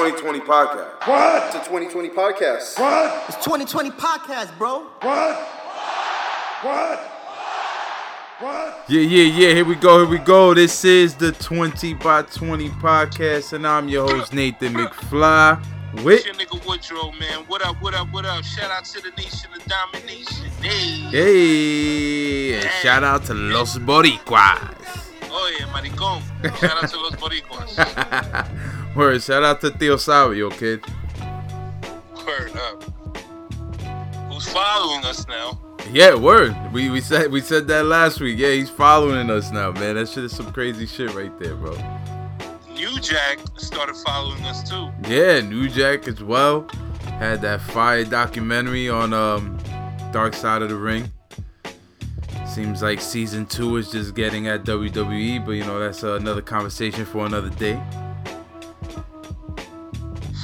2020 podcast. What? It's a 2020 podcast. What? It's 2020 podcast, bro. What? What? What? Yeah, yeah, yeah. Here we go. Here we go. This is the 20 by 20 podcast, and I'm your host, Nathan McFly. With your nigga Woodrow, man. What up, what up, what up? Shout out to the nation of domination. Hey. Hey, and shout out to Los Boricuas. Oh, yeah, maricón. Shout out to los boricuas. Word, shout out to Theo Savio, kid. Word up. Who's following us now? Yeah, word. We we said we said that last week. Yeah, he's following us now, man. That shit is some crazy shit right there, bro. New Jack started following us too. Yeah, New Jack as well. Had that fire documentary on um Dark Side of the Ring. Seems like season two is just getting at WWE, but you know that's uh, another conversation for another day.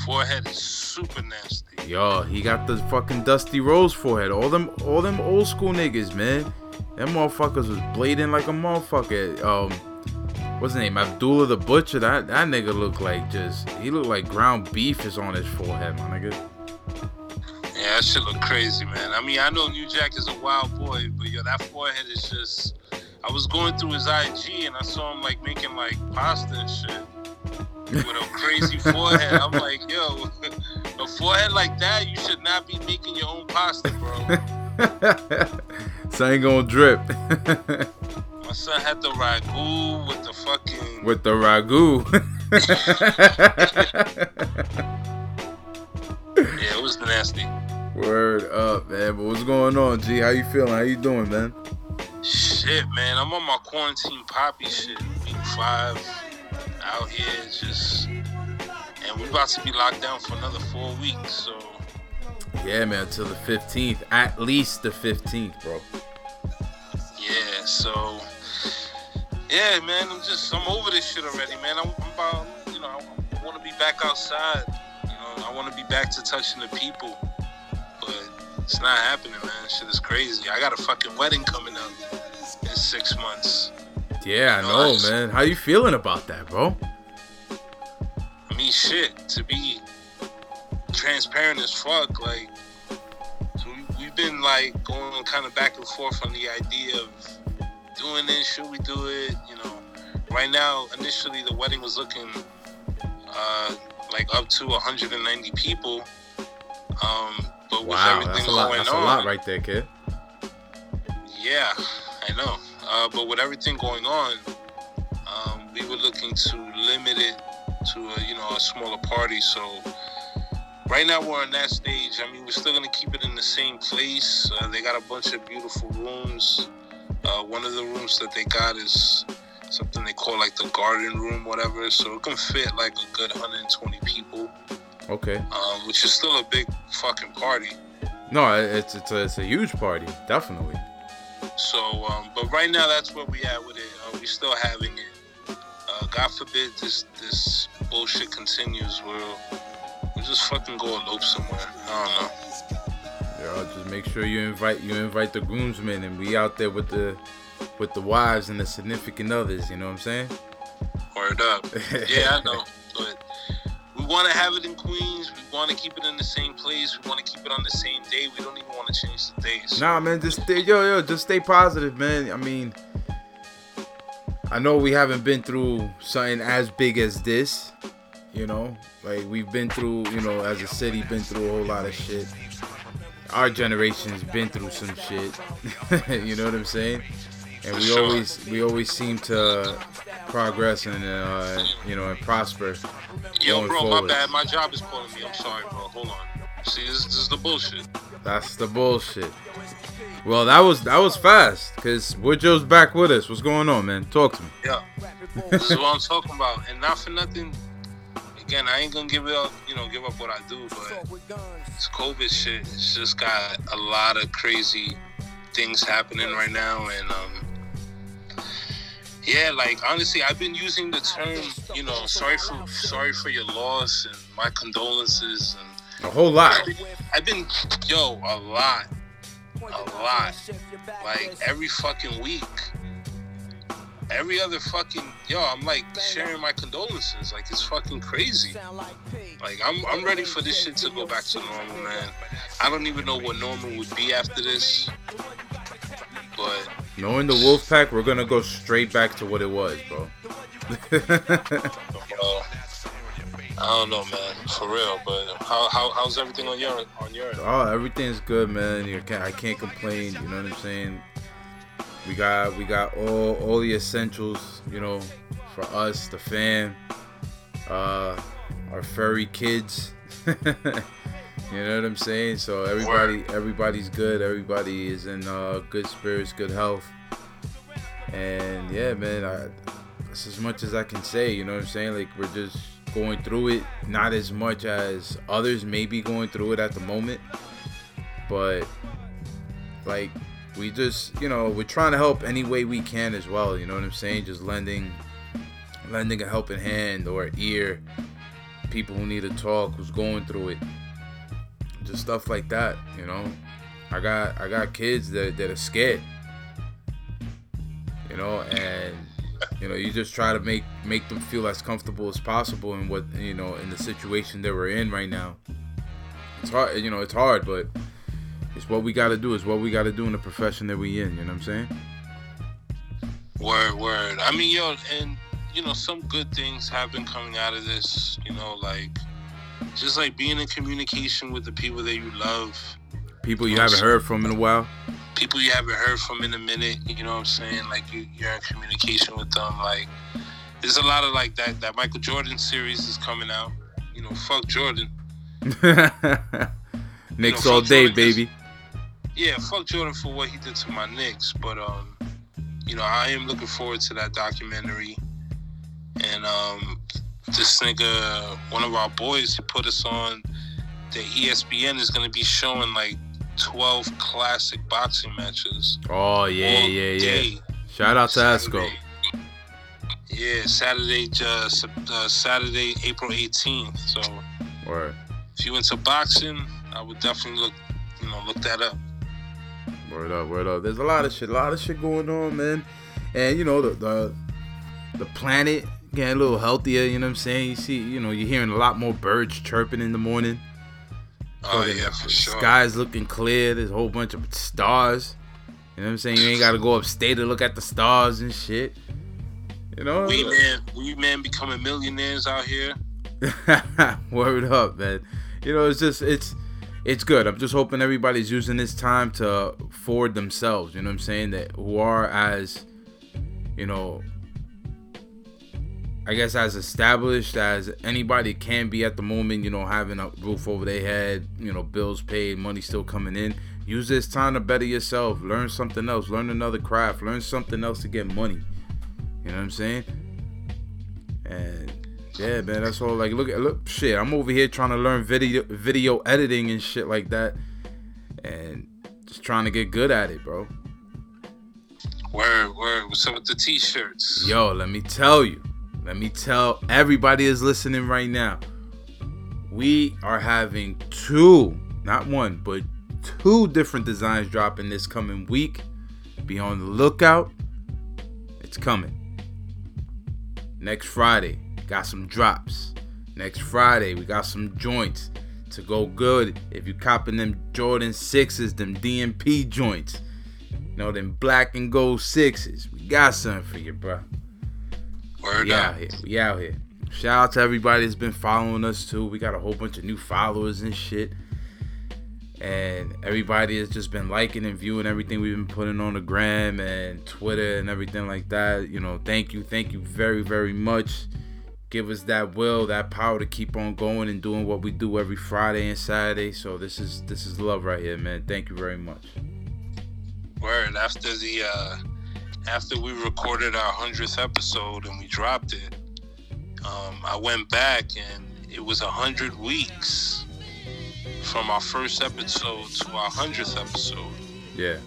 Forehead is super nasty. Yo, he got the fucking Dusty Rhodes forehead. All them, all them old school niggas, man. Them motherfuckers was blading like a motherfucker. Um, what's his name? Abdullah the Butcher. That that nigga looked like just. He looked like ground beef is on his forehead, my nigga. Yeah, that shit look crazy, man. I mean, I know New Jack is a wild boy, but yo, that forehead is just. I was going through his IG and I saw him like making like pasta and shit with a crazy forehead. I'm like, yo, a forehead like that, you should not be making your own pasta, bro. so I ain't gonna drip My son had the ragu with the fucking. with the ragu. Yeah, it was nasty. Word up, man. But what's going on, G? How you feeling? How you doing, man? Shit, man, I'm on my quarantine poppy shit. Week five, out here, just. And we're about to be locked down for another four weeks, so. Yeah, man. Until the 15th, at least the 15th, bro. Yeah, so yeah, man, I'm just I'm over this shit already, man. I'm, I'm about you know I, want to be back outside. You know, I want to be back to touching the people, but it's not happening, man. Shit is crazy. I got a fucking wedding coming up in six months. Yeah, I No, know, man. How you feeling about that, bro? I mean, shit. To be transparent as fuck, like so we, we've been like going kind of back and forth on the idea of doing this. Should we do it? You know, right now, initially the wedding was looking uh, like up to 190 people. Um, but with Wow, everything that's a lot. going That's on, a lot right there, kid. yeah, I know. Uh, but with everything going on, um, we were looking to limit it to a, you know a smaller party. So right now we're on that stage. I mean, we're still gonna keep it in the same place. Uh, they got a bunch of beautiful rooms. Uh, one of the rooms that they got is something they call like the garden room, whatever. So it can fit like a good 120 people, Okay. um, which is still a big fucking party. No, it's it's a, it's a huge party, definitely. So, um, but right now that's where we at with it. Uh, we still having it. Uh, God forbid this this bullshit continues. We'll we'll just fucking go elope somewhere. I don't know. Yeah, just make sure you invite you invite the groomsmen and we out there with the with the wives and the significant others. You know what I'm saying? Word up. Yeah, I know. But we want to have it in Queens. We want to keep it in the same place. We want to keep it on the same day. We don't even want to change the days. Nah, man, just stay, yo, yo, just stay positive, man. I mean, I know we haven't been through something as big as this, you know. Like we've been through, you know, as a city, been through a whole lot of shit. Our generation's been through some shit. you know what I'm saying? And we always, we always seem to progress and, uh, you know, and prosper. Yo, bro, forward. my bad. My job is calling me. I'm sorry, bro. Hold on. See, this, this is the bullshit. That's the bullshit. Well, that was that was fast, cause Woodrow's back with us. What's going on, man? Talk to me. Yeah. this is what I'm talking about. And not for nothing. Again, I ain't gonna give up, you know, give up what I do, but this COVID shit, it's just got a lot of crazy things happening right now, and um, yeah, like honestly, I've been using the term, you know, sorry for sorry for your loss and my condolences, and A whole lot. I've been, I've been yo, a lot, a lot, like every fucking week. every other fucking yo, I'm like sharing my condolences. Like it's fucking crazy. Like I'm I'm ready for this shit to go back to normal, man. I don't even know what normal would be after this. But Knowing the Wolfpack, we're gonna go straight back to what it was, bro. I don't know, man, for real. But how, how how's everything on your on your? end? Oh, everything's good, man. You can't, I can't complain. You know what I'm saying? We got we got all all the essentials. You know, for us, the fam, uh, our furry kids. you know what I'm saying? So everybody everybody's good. Everybody is in uh, good spirits, good health. And yeah, man, I, that's as much as I can say. You know what I'm saying? Like we're just going through it, not as much as others may be going through it at the moment, but like we just, you know, we're trying to help any way we can as well. You know what I'm saying? Just lending, lending a helping hand or ear, people who need to talk, who's going through it, just stuff like that. You know, I got I got kids that that are scared. You know, and you know, you just try to make make them feel as comfortable as possible in what you know in the situation that we're in right now. It's hard, you know, it's hard, but it's what we got to do. It's what we got to do in the profession that we in. You know what I'm saying? Word, word. I mean, yo, and you know, some good things have been coming out of this. You know, like just like being in communication with the people that you love, People you haven't heard from in a while. people you haven't heard from in a minute. You know what I'm saying? Like you, you're in communication with them. Like there's a lot of like that. That Michael Jordan series is coming out. You know, fuck Jordan. Knicks You know, all day, Jordan, baby. Yeah, fuck Jordan for what he did to my Knicks. But um, you know, I am looking forward to that documentary. And um, this nigga, one of our boys, he put us on. The ESPN is gonna be showing like 12 classic boxing matches. Oh yeah, yeah, yeah. Shout out to. Saturday. Yeah, Saturday, uh, uh, Saturday, April 18th. So Or if you into boxing, I would definitely look, you know, look that up. Word up, word up. There's a lot of shit, a lot of shit going on, man. And you know the the, the planet getting a little healthier. You know what I'm saying? You see, you know, you're hearing a lot more birds chirping in the morning. Oh yeah, for sure. Sky's looking clear. There's a whole bunch of stars. You know what I'm saying? You ain't gotta go upstate to look at the stars and shit. You know? We man, we man becoming millionaires out here. Word up, man. You know, it's just it's it's good. I'm just hoping everybody's using this time to forward themselves. You know what I'm saying? That who are as you know, I guess as established as anybody can be at the moment. You know, having a roof over their head. You know, bills paid, money still coming in. Use this time to better yourself. Learn something else. Learn another craft. Learn something else to get money. You know what I'm saying? And yeah, man, that's all. Like, look at look, shit. I'm over here trying to learn video video editing and shit like that, and just trying to get good at it, bro. Word, word. What's up with the t-shirts? Yo, let me tell you. Let me tell everybody is listening right now. We are having two, not one, but two different designs dropping this coming week. Be on the lookout. It's coming. Next Friday, got some drops. Next Friday, we got some joints to go good. If you copping them Jordan 6s, them DMP joints. You know, them black and gold sixes. We got something for you, bro. Word We up. out here. We out here. Shout out to everybody that's been following us too. We got a whole bunch of new followers and shit. And everybody has just been liking and viewing everything we've been putting on the gram and Twitter and everything like that. You know, thank you, thank you very, very much. Give us that will, that power to keep on going and doing what we do every Friday and Saturday. So this is this is love right here, man. Thank you very much. Word. After the uh after we recorded our hundredth episode and we dropped it, um, I went back and it was a hundred weeks from our first episode to our hundredth episode. Yeah.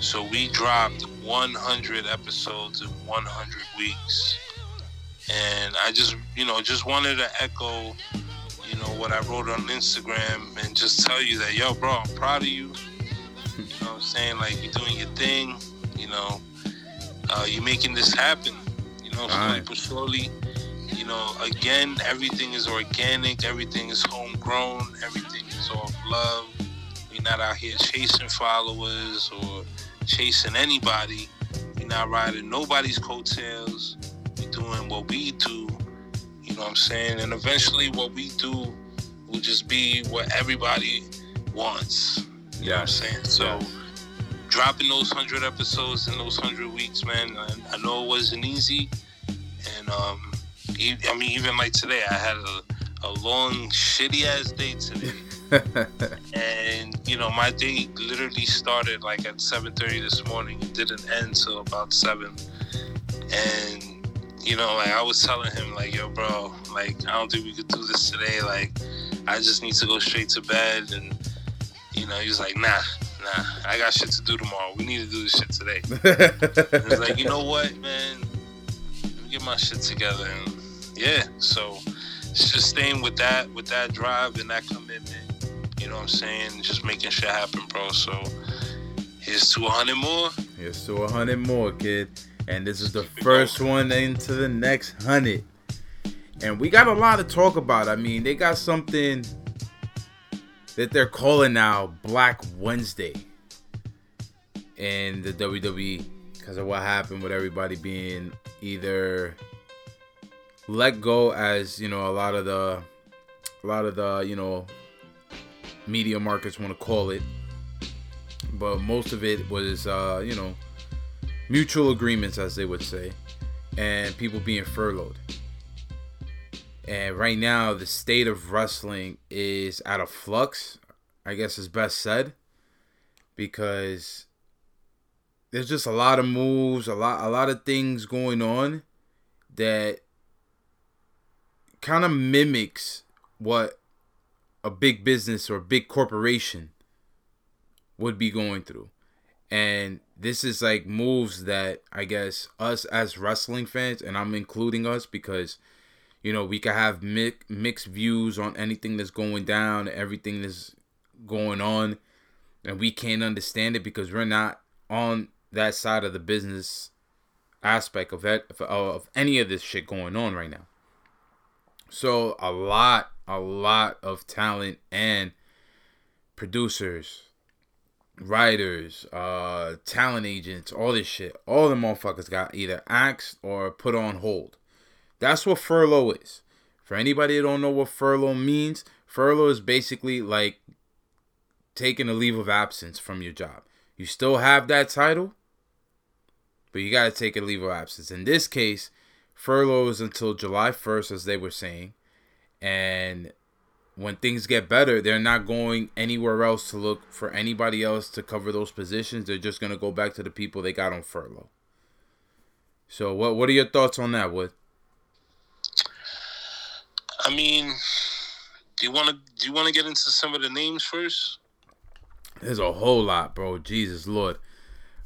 So we dropped 100 episodes in 100 weeks. And I just, you know, just wanted to echo, you know, what I wrote on Instagram and just tell you that, yo, bro, I'm proud of you. You know what I'm saying? Like, you're doing your thing, you know. uh, you're making this happen. You know, slowly Alright. but surely. You know, again, everything is organic. Everything is homegrown. Everything is all love. We're not out here chasing followers or chasing anybody. We're not riding nobody's coattails. We're doing what we do. You know what I'm saying? And eventually, what we do will just be what everybody wants. You know what I'm saying? So, Yes. Dropping those 100 episodes in those 100 weeks, man, I, I know it wasn't easy. And, um, I mean, even like today, I had a, a long, shitty ass day today. and, you know, my day literally started like at 7.30 this morning. It didn't end till about 7. And, you know, like I was telling him, like, yo, bro, like, I don't think we could do this today. Like, I just need to go straight to bed. And, you know, he was like, nah, nah, I got shit to do tomorrow. We need to do this shit today. It's like, you know what, man? Let me get my shit together. And yeah, so it's just staying with that, with that drive and that commitment. You know what I'm saying? Just making shit happen, bro. So here's to 100 more. Here's to a hundred more, kid. And this is the first one into the next hundred. And we got a lot to talk about. I mean, they got something that they're calling now Black Wednesday in the WWE because of what happened with everybody being either let go as you know a lot of the a lot of the you know media markets want to call it. But most of it was uh you know mutual agreements as they would say and people being furloughed and right now the state of wrestling is out of flux i guess is best said because there's just a lot of moves a lot a lot of things going on that kind of mimics what a big business or a big corporation would be going through. And this is like moves that I guess us as wrestling fans, and I'm including us because, you know, we can have mi- mixed views on anything that's going down, everything that's going on, and we can't understand it because we're not on that side of the business aspect of that of any of this shit going on right now. So a lot, a lot of talent and producers, writers, uh, talent agents, all this shit, all the motherfuckers got either axed or put on hold. That's what furlough is. For anybody that don't know what furlough means, furlough is basically like taking a leave of absence from your job. You still have that title, but you got to take a leave of absence. In this case, furlough is until July 1st, as they were saying. And when things get better, they're not going anywhere else to look for anybody else to cover those positions. They're just going to go back to the people they got on furlough. So, what what are your thoughts on that, Wood? I mean, do you want to do you want to get into some of the names first? There's a whole lot, bro. Jesus Lord.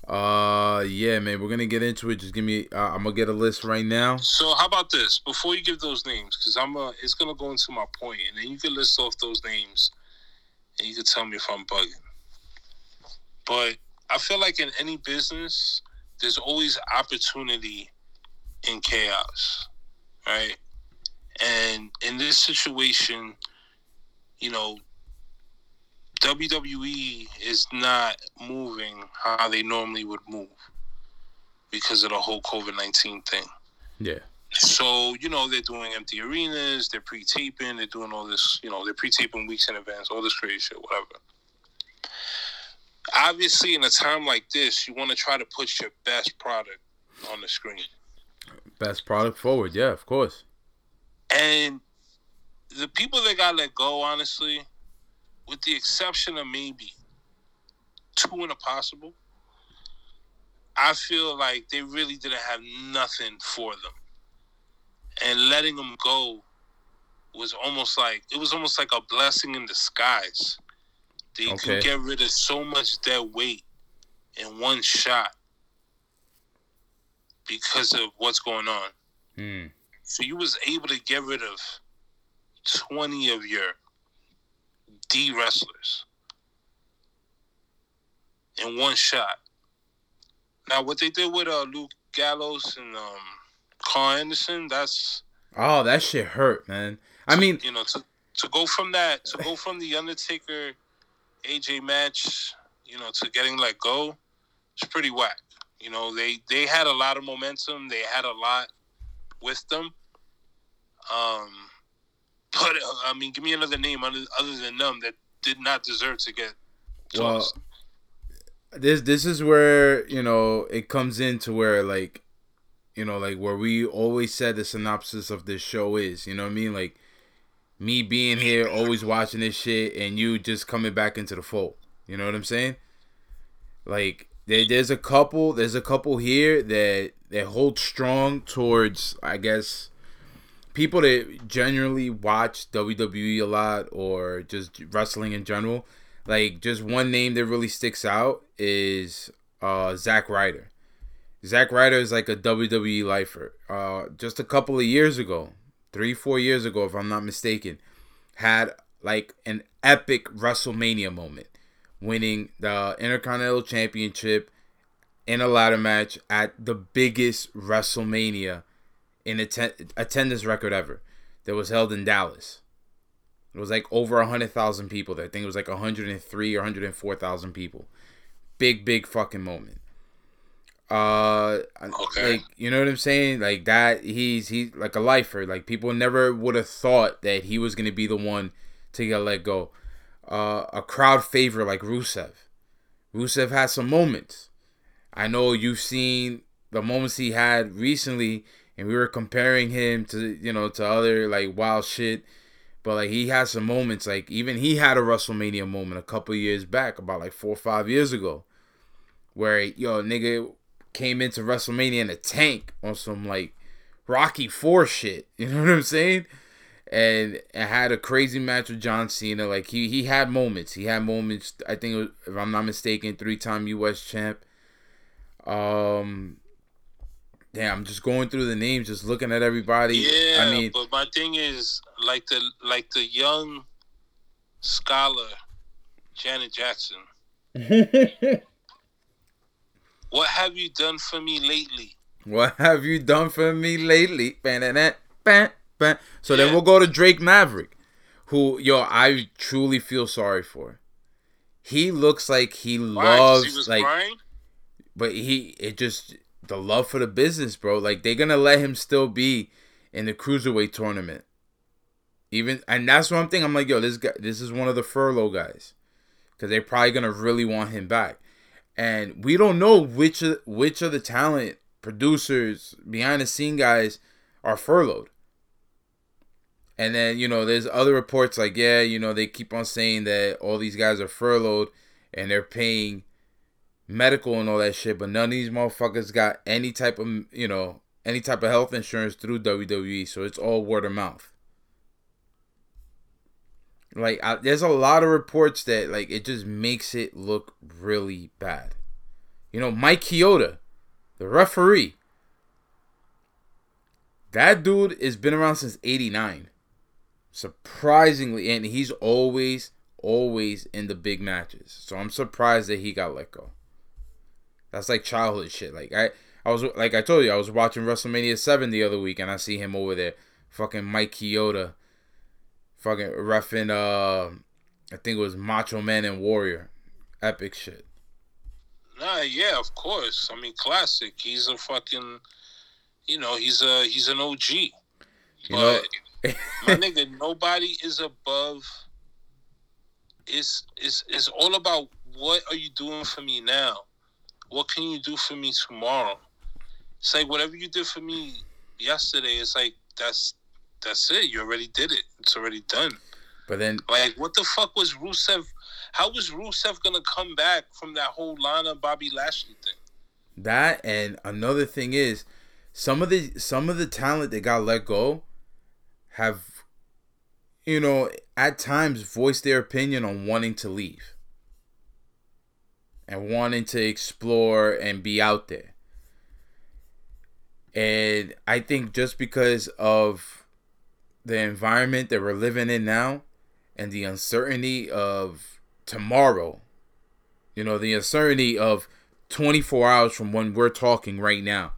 Uh, yeah, man, we're gonna get into it. Just give me. Uh, I'm gonna get a list right now. So how about this? Before you give those names, because I'm uh, it's gonna go into my point, and then you can list off those names, and you can tell me if I'm bugging. But I feel like in any business, there's always opportunity in chaos, right? And in this situation, you know, WWE is not moving how they normally would move because of the whole COVID 19 thing. Yeah. So, you know, they're doing empty arenas, they're pre taping, they're doing all this, you know, they're pre taping weeks in advance, all this crazy shit, whatever. Obviously, in a time like this, you want to try to put your best product on the screen. Best product forward. Yeah, of course. And the people that got let go, honestly, with the exception of maybe two in a possible, I feel like they really didn't have nothing for them. And letting them go was almost like it was almost like a blessing in disguise. They Okay. could get rid of so much dead weight in one shot because of what's going on. Hmm. So you was able to get rid of twenty of your D wrestlers in one shot. Now what they did with uh Luke Gallows and um, Karl Anderson. That's Oh, that shit hurt, man. I mean, you know to to go from that to go from the Undertaker AJ match, you know, to getting let go, it's pretty whack. You know, they they had a lot of momentum. They had a lot with them. Um, but uh, I mean, give me another name other, other than them that did not deserve to get well, this this is where you know it comes into where like, you know, like where we always said the synopsis of this show is. You know what I mean? Like me being here, always watching this shit, and you just coming back into the fold. You know what I'm saying? Like there, there's a couple, there's a couple here that that hold strong towards, I guess, people that generally watch WWE a lot or just wrestling in general. Like just one name that really sticks out is uh Zack Ryder. Zack Ryder is like a WWE lifer. Uh, just a couple of years ago, three, four years ago, if I'm not mistaken, had like an epic WrestleMania moment, winning the Intercontinental Championship in a ladder match at the biggest WrestleMania in atten- attendance record ever that was held in Dallas. It was like over 100,000 people there. I think it was like 103 or 104,000 people. Big, big fucking moment. Uh, Okay. like you know what I'm saying? Like that, he's he's like a lifer. Like people never would have thought that he was gonna be the one to get let go. Uh, a crowd favorite like Rusev. Rusev had some moments. I know you've seen the moments he had recently, and we were comparing him to you know to other like wild shit. But like he had some moments, like even he had a WrestleMania moment a couple years back, about like four or five years ago, where yo nigga came into WrestleMania in a tank on some like Rocky Four shit. You know what I'm saying? And and had a crazy match with John Cena. Like he he had moments. He had moments. I think was, if I'm not mistaken, three time U.S. champ. Um. Damn, I'm just going through the names, just looking at everybody. Yeah, I mean, but my thing is like the like the young scholar Janet Jackson. What have you done for me lately? What have you done for me lately? Ba-na-na, ba, ba. So then we'll go to Drake Maverick, who yo I truly feel sorry for. He looks like he Why? loves he was like, crying. but he it just the love for the business, bro. Like they're gonna let him still be in the cruiserweight tournament, even and that's one thing I'm like, yo, this guy, this is one of the furlough guys, because they're probably gonna really want him back, and we don't know which of, which of the talent producers behind the scene guys are furloughed. And then you know, there's other reports like, yeah, you know, they keep on saying that all these guys are furloughed and they're paying medical and all that shit, but none of these motherfuckers got any type of you know any type of health insurance through WWE, so it's all word of mouth. Like, I, there's a lot of reports that like it just makes it look really bad. You know, Mike Chioda, the referee. That dude has been around since '89, surprisingly, and he's always, always in the big matches. So I'm surprised that he got let go. That's like childhood shit. Like I, I was like I told you, I was watching WrestleMania Seven the other week, and I see him over there, fucking Mike Chioda, fucking refing. Uh, I think it was Macho Man and Warrior, epic shit. Nah, yeah, of course. I mean, classic. He's a fucking, you know, he's a he's an OG. You know, But my nigga, nobody is above. It's it's it's all about what are you doing for me now? What can you do for me tomorrow? It's like whatever you did for me yesterday. It's like that's that's it. You already did it. It's already done. but then Like, what the fuck was Rusev? How was Rusev gonna come back from that whole Lana Bobby Lashley thing? That and another thing is some of the some of the talent that got let go have you know at times voiced their opinion on wanting to leave and wanting to explore and be out there. And I think just because of the environment that we're living in now and the uncertainty of tomorrow, you know, the uncertainty of 24 hours from when we're talking right now.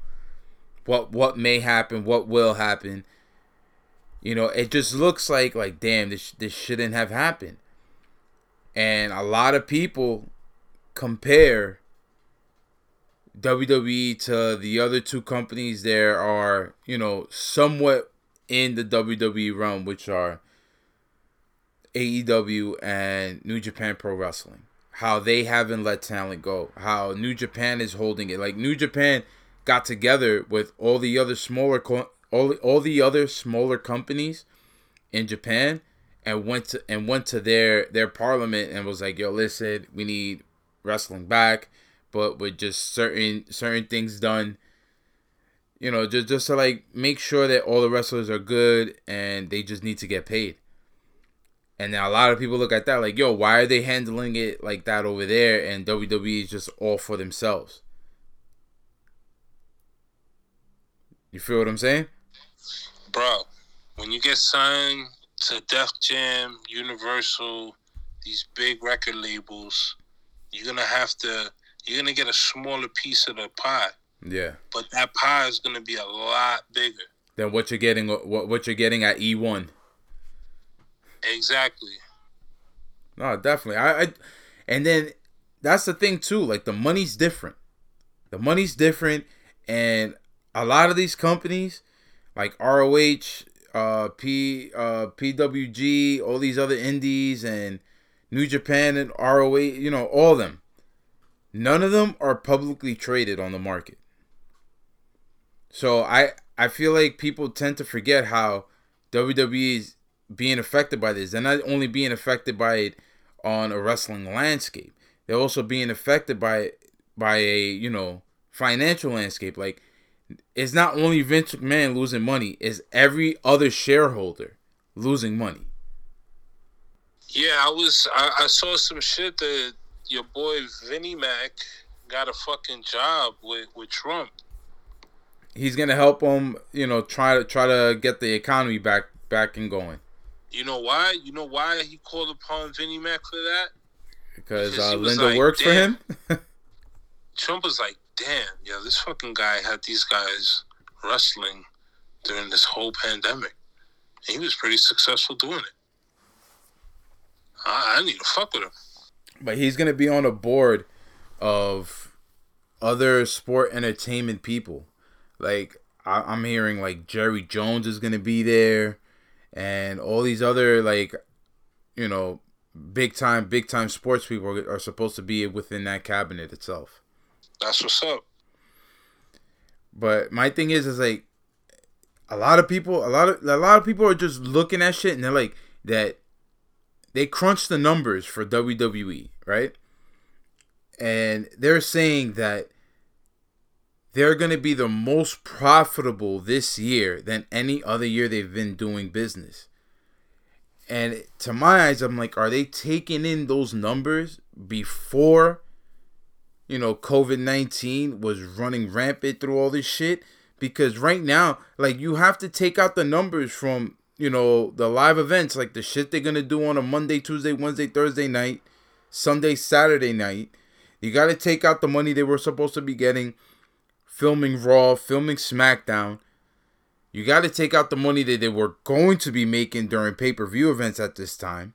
what what may happen, what will happen. You know, it just looks like like damn, this this shouldn't have happened. And a lot of people compare WWE to the other two companies there are, you know, somewhat in the WWE realm, which are AEW and New Japan Pro Wrestling. How they haven't let talent go. How New Japan is holding it. Like New Japan got together with all the other smaller co- all all the other smaller companies in Japan and went to and went to their their parliament and was like, "Yo, listen, we need wrestling back." but with just certain certain things done. You know, just just to like make sure that all the wrestlers are good and they just need to get paid. And now a lot of people look at that like, yo, why are they handling it like that over there and WWE is just all for themselves? You feel what I'm saying? Bro, when you get signed to Def Jam, Universal, these big record labels, you're gonna have to you're gonna get a smaller piece of the pie. Yeah. But that pie is gonna be a lot bigger than what you're getting. What what you're getting at E1. Exactly. No, definitely. I, I, and then that's the thing too. Like the money's different. The money's different, and a lot of these companies, like ROH, uh, P, uh, PWG, all these other indies, and New Japan and ROH, you know, all of them None of them are publicly traded on the market. So I I feel like people tend to forget how WWE is being affected by this. They're not only being affected by it on a wrestling landscape. They're also being affected by by a, you know, financial landscape. Like it's not only Vince McMahon losing money, it's every other shareholder losing money. Yeah, I was I, I saw some shit that your boy Vinnie Mac got a fucking job with, with Trump. He's gonna help him, you know, try to try to get the economy back back and going. You know why? You know why he called upon Vinnie Mac for that? Because, because uh, Linda like, works for him. Trump was like, "Damn, yo, this fucking guy had these guys wrestling during this whole pandemic, and he was pretty successful doing it. I, I need to fuck with him." but he's gonna be on a board of other sport entertainment people. Like I, am hearing, like Jerry Jones is gonna be there, and all these other like, you know, big time, big time sports people are, are supposed to be within that cabinet itself. That's what's up. But my thing is, is like, a lot of people, a lot of a lot of people are just looking at shit and they're like that they crunched the numbers for WWE, right? And they're saying that they're going to be the most profitable this year than any other year they've been doing business. And to my eyes, I'm like, are they taking in those numbers before, you know, COVID 19 was running rampant through all this shit? Because right now, like, you have to take out the numbers from you know, the live events, like the shit they're gonna do on a Monday, Tuesday, Wednesday, Thursday night, Sunday, Saturday night. You gotta take out the money they were supposed to be getting filming Raw, filming SmackDown. You gotta take out the money that they were going to be making during pay-per-view events at this time.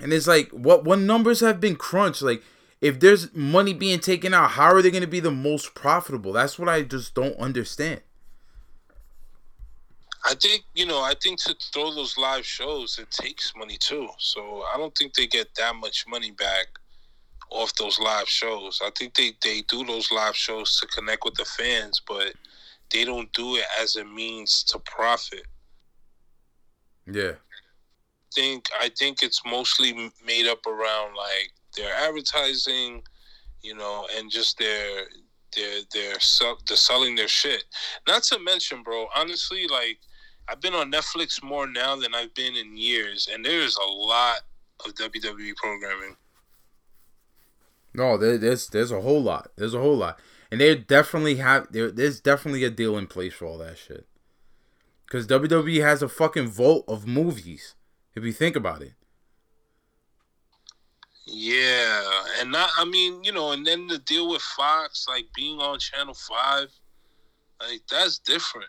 And it's like what what numbers have been crunched? Like if there's money being taken out, how are they gonna be the most profitable? That's what I just don't understand. I think you know. I think to throw those live shows, it takes money too. So I don't think they get that much money back off those live shows. I think they they do those live shows to connect with the fans, but they don't do it as a means to profit. Yeah. I think I think it's mostly made up around like their advertising, you know, and just their their their they're selling their shit. Not to mention, bro, honestly, like I've been on Netflix more now than I've been in years, and there's a lot of WWE programming. No, there, there's there's a whole lot. There's a whole lot, and they definitely have there. There's definitely a deal in place for all that shit. Because WWE has a fucking vault of movies. If you think about it. Yeah, and not. I mean, you know, and then the deal with Fox, like being on Channel Five Like that's different.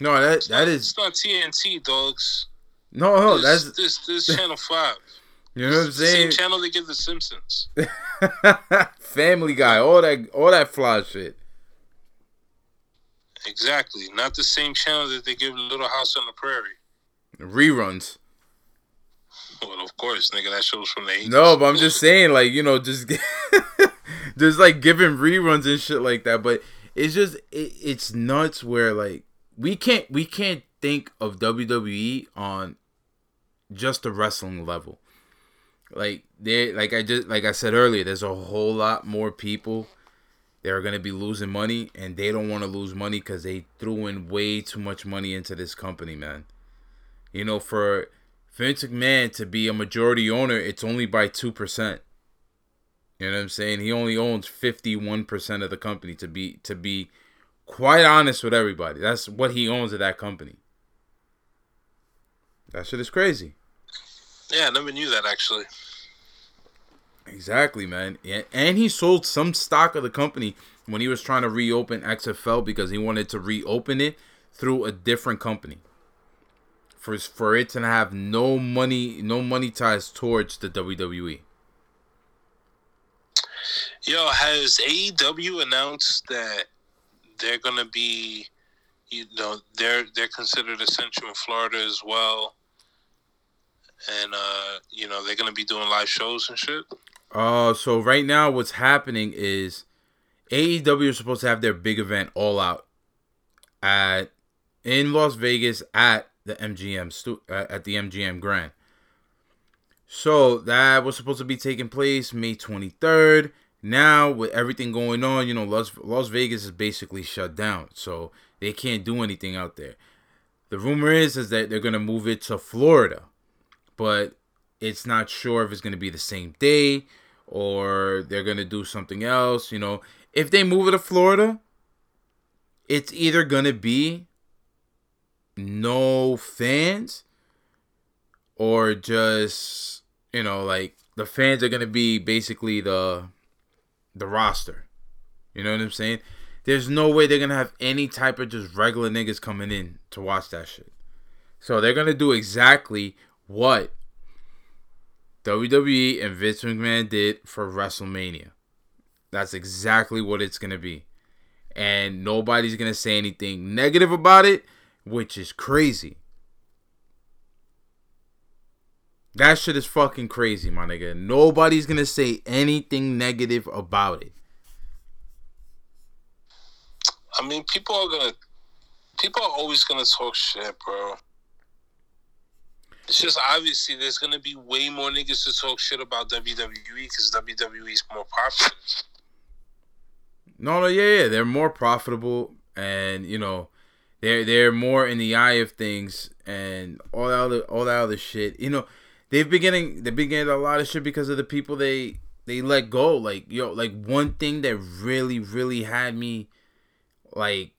No, that It's that not, is it's not TNT, dogs. no, no. this, That's this this Channel Five. you know what I'm the same saying. channel they give the Simpsons. Family Guy, all that, all that fly shit. Exactly, not the same channel that they give Little House on the Prairie. Reruns. Well, of course, nigga, that show's from the 80s. No, but I'm just saying, like you know, just just like giving reruns and shit like that. But it's just it, it's nuts where like we can't we can't think of WWE on just the wrestling level. Like they like I just like I said earlier, there's a whole lot more people that are gonna be losing money, and they don't want to lose money because they threw in way too much money into this company, man. You know, for Vince McMahon to be a majority owner, it's only by two percent. You know what I'm saying? He only owns fifty one percent of the company to be to be quite honest with everybody. That's what he owns of that company. That shit is crazy. Yeah, I never knew that actually. Exactly, man. And he sold some stock of the company when he was trying to reopen XFL because he wanted to reopen it through a different company. For for it to have no money, no money ties towards the. WWE. Yo, has AEW announced that they're gonna be, you know, they're they're considered essential in Florida as well, and uh, you know they're gonna be doing live shows and shit. Uh, so right now, what's happening is AEW is supposed to have their big event all out at in Las Vegas at the MGM stu- at the MGM Grand. So that was supposed to be taking place May 23rd. Now with everything going on, you know, Las Las Vegas is basically shut down, so they can't do anything out there. The rumor is is that they're gonna move it to Florida, but it's not sure if it's to be the same day or they're to do something else. You know, if they move it to Florida, it's either to be no fans or just, you know, like the fans are to be basically the the roster. You know what I'm saying? There's no way they're to have any type of just regular niggas coming in to watch that shit. So they're to do exactly what WWE and Vince McMahon did for WrestleMania. That's exactly what it's to be. And nobody's to say anything negative about it, which is crazy. That shit is fucking crazy, my nigga. Nobody's to say anything negative about it. I mean, people are gonna, people are always gonna talk shit, bro. It's just obviously there's gonna be way more niggas to talk shit about WWE because WWE is more popular. No, no, yeah, yeah. They're more profitable, and you know, they're they're more in the eye of things, and all that other all that other shit. You know, they've been getting they've been getting a lot of shit because of the people they they let go. Like yo, like one thing that really really had me like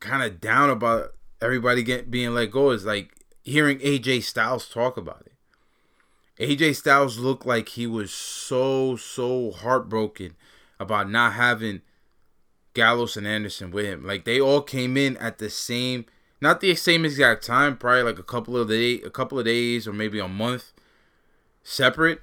kind of down about everybody get being let go is like hearing AJ Styles talk about it. AJ Styles looked like he was so so heartbroken about not having Gallows and Anderson with him. Like they all came in at the same, not the same exact time, probably like a couple of day, a couple of days or maybe a month separate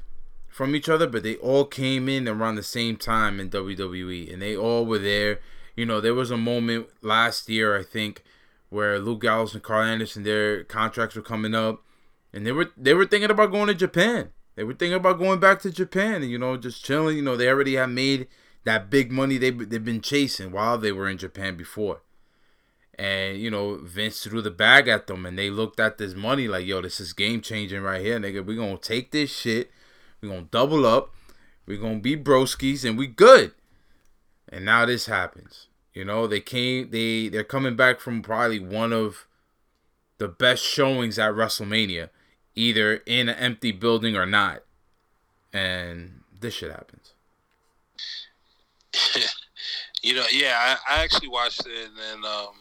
from each other, but they all came in around the same time in WWE, and they all were there. You know, there was a moment last year, I think, where Luke Gallows and Karl Anderson, their contracts were coming up, and they were they were thinking about going to Japan. They were thinking about going back to Japan and you know just chilling. You know, they already have made that big money they they've been chasing while they were in Japan before. And you know, Vince threw the bag at them, and they looked at this money like, "Yo, this is game changing right here, nigga. We gonna take this shit. We gonna double up. We gonna be broskies, and we good." And now this happens. You know, they came. They they're coming back from probably one of the best showings at WrestleMania, either in an empty building or not. And this shit happens. you know, yeah, I, I actually watched it, and then um,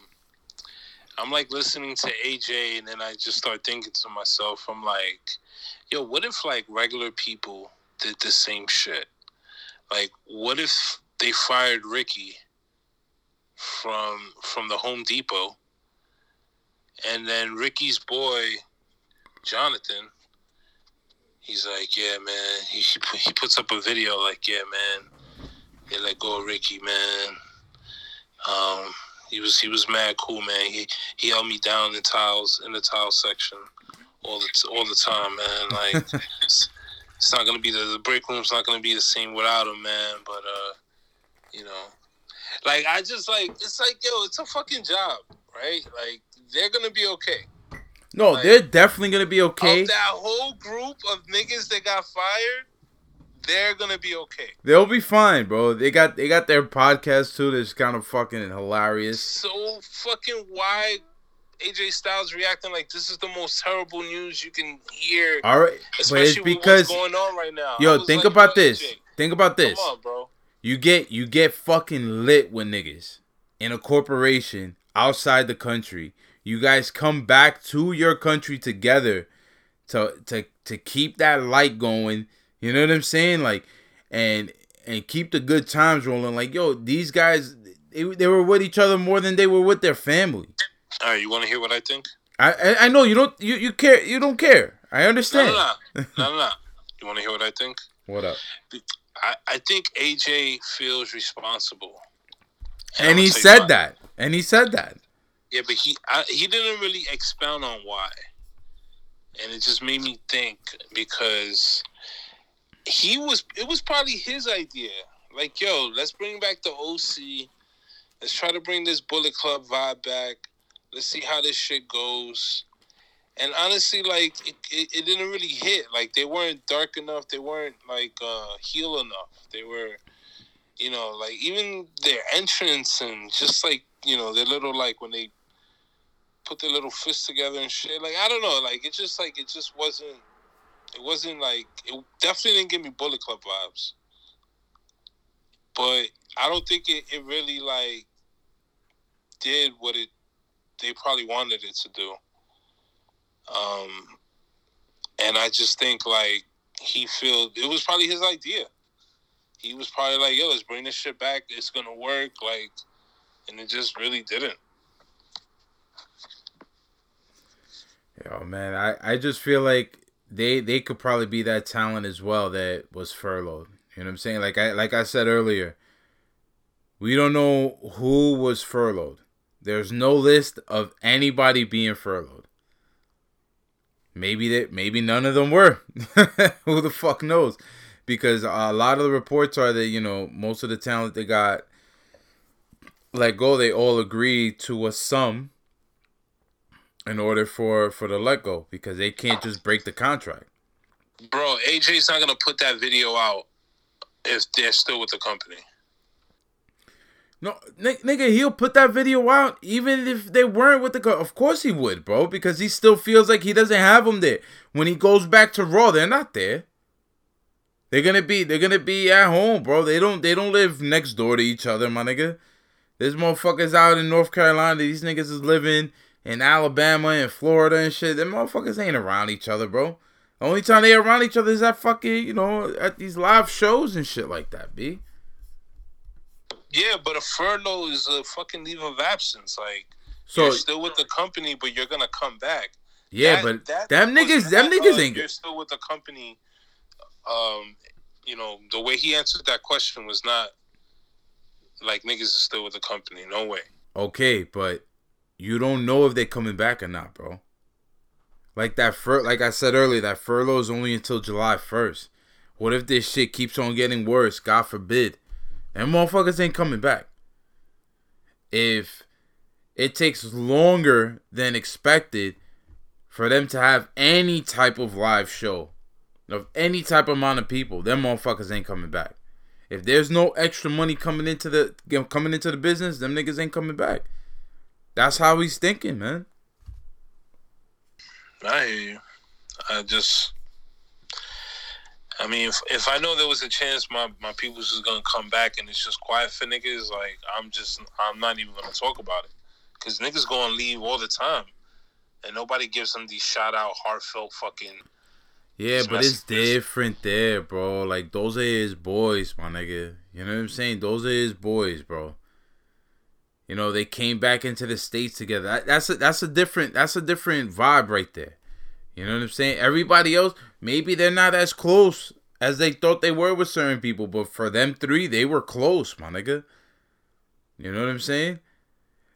I'm like listening to AJ, and then I just start thinking to myself, I'm like, yo, what if like regular people did the same shit? Like, what if they fired Ricky from from the Home Depot, and then Ricky's boy, Jonathan. He's like, yeah, man. He he puts up a video like, yeah, man. They let go of Ricky, man. Um, he was he was mad cool, man. He he held me down in tiles in the tile section all the all the time, man. Like it's, it's not gonna be the, the break room's not gonna be the same without him, man. But uh, you know, like I just like it's like yo, it's a fucking job, right? Like they're gonna be okay. No, Like, they're definitely gonna be okay. That whole group of niggas that got fired, they're gonna be okay. They'll be fine, bro. They got they got their podcast too. That's kind of fucking hilarious. So fucking why AJ Styles reacting like this is the most terrible news you can hear, All right, but especially because what's going on right now. Yo, think like, about yo, this. AJ, Think about Come this. on, bro. You get you get fucking lit with niggas in a corporation outside the country. You guys come back to your country together to to to keep that light going. You know what I'm saying? Like and and keep the good times rolling. Like yo, these guys they, they were with each other more than they were with their family. All right, you want to hear what I think? I, I I know you don't you, you care you don't care. I understand. no, no, no, no. You want to hear what I think? What up? I, I think AJ feels responsible. I'm And he said why. that. And he said that. Yeah, but he I, he didn't really expound on why, and it just made me think because he was it was probably his idea. Like, yo, let's bring back the OC. Let's try to bring this Bullet Club vibe back. Let's see how this shit goes. And honestly, like it, it, it didn't really hit. Like they weren't dark enough. They weren't like uh heel enough. They were, you know, like even their entrance and just like you know their little like when they put their little fists together and shit. Like I don't know. Like it just like it just wasn't. It wasn't like it definitely didn't give me Bullet Club vibes. But I don't think it, it really like did what it they probably wanted it to do. Um, and I just think like he feel it was probably his idea. He was probably like, "Yo, let's bring this shit back. It's gonna work." Like, and it just really didn't. Yo, man, I, I just feel like they they could probably be that talent as well that was furloughed. You know what I'm saying? Like I like I said earlier, we don't know who was furloughed. There's no list of anybody being furloughed. Maybe that maybe none of them were. who the fuck knows? Because a lot of the reports are that you know most of the talent they got let go. They all agreed to a sum in order for for the let go because they can't just break the contract. Bro, AJ's not gonna put that video out if they're still with the company. No, n- nigga, he'll put that video out even if they weren't with the. Co- of course he would, bro, because he still feels like he doesn't have them there. When he goes back to Raw, they're not there. They're gonna be. They're gonna be at home, bro. They don't. They don't live next door to each other, my nigga. There's motherfuckers out in North Carolina. These niggas is living in Alabama and Florida and shit. Them motherfuckers ain't around each other, bro. The only time they around each other is at fucking, you know, at these live shows and shit like that, b. Yeah, but a furlough is a fucking leave of absence. Like So you're still with the company, but you're gonna come back. yeah, That- but that them niggas, them niggas uh, ain't. You're still with the company. Um, you know the way he answered that question was not like niggas is still with the company. No way. Okay, but you don't know if they're coming back or not, bro. Like that fur, like I said earlier, that furlough is only until July first. What if this shit keeps on getting worse? God forbid, and motherfuckers ain't coming back. If it takes longer than expected for them to have any type of live show of any type of amount of people, them motherfuckers ain't coming back. If there's no extra money coming into the coming into the business, them niggas ain't coming back. That's how he's thinking, man. I hear you. I just, I mean, if, if I know there was a chance my my people's is gonna come back and it's just quiet for niggas, like I'm just, I'm not even gonna talk about it, cause niggas gonna leave all the time, and nobody gives them these shout out, heartfelt fucking. Yeah, but it's different there, bro. Like those are his boys, my nigga. You know what I'm saying? Those are his boys, bro. You know, they came back into the states together. That, that's a that's a different that's a different vibe right there. You know what I'm saying? Everybody else, maybe they're not as close as they thought they were with certain people, but for them three, they were close, my nigga. You know what I'm saying?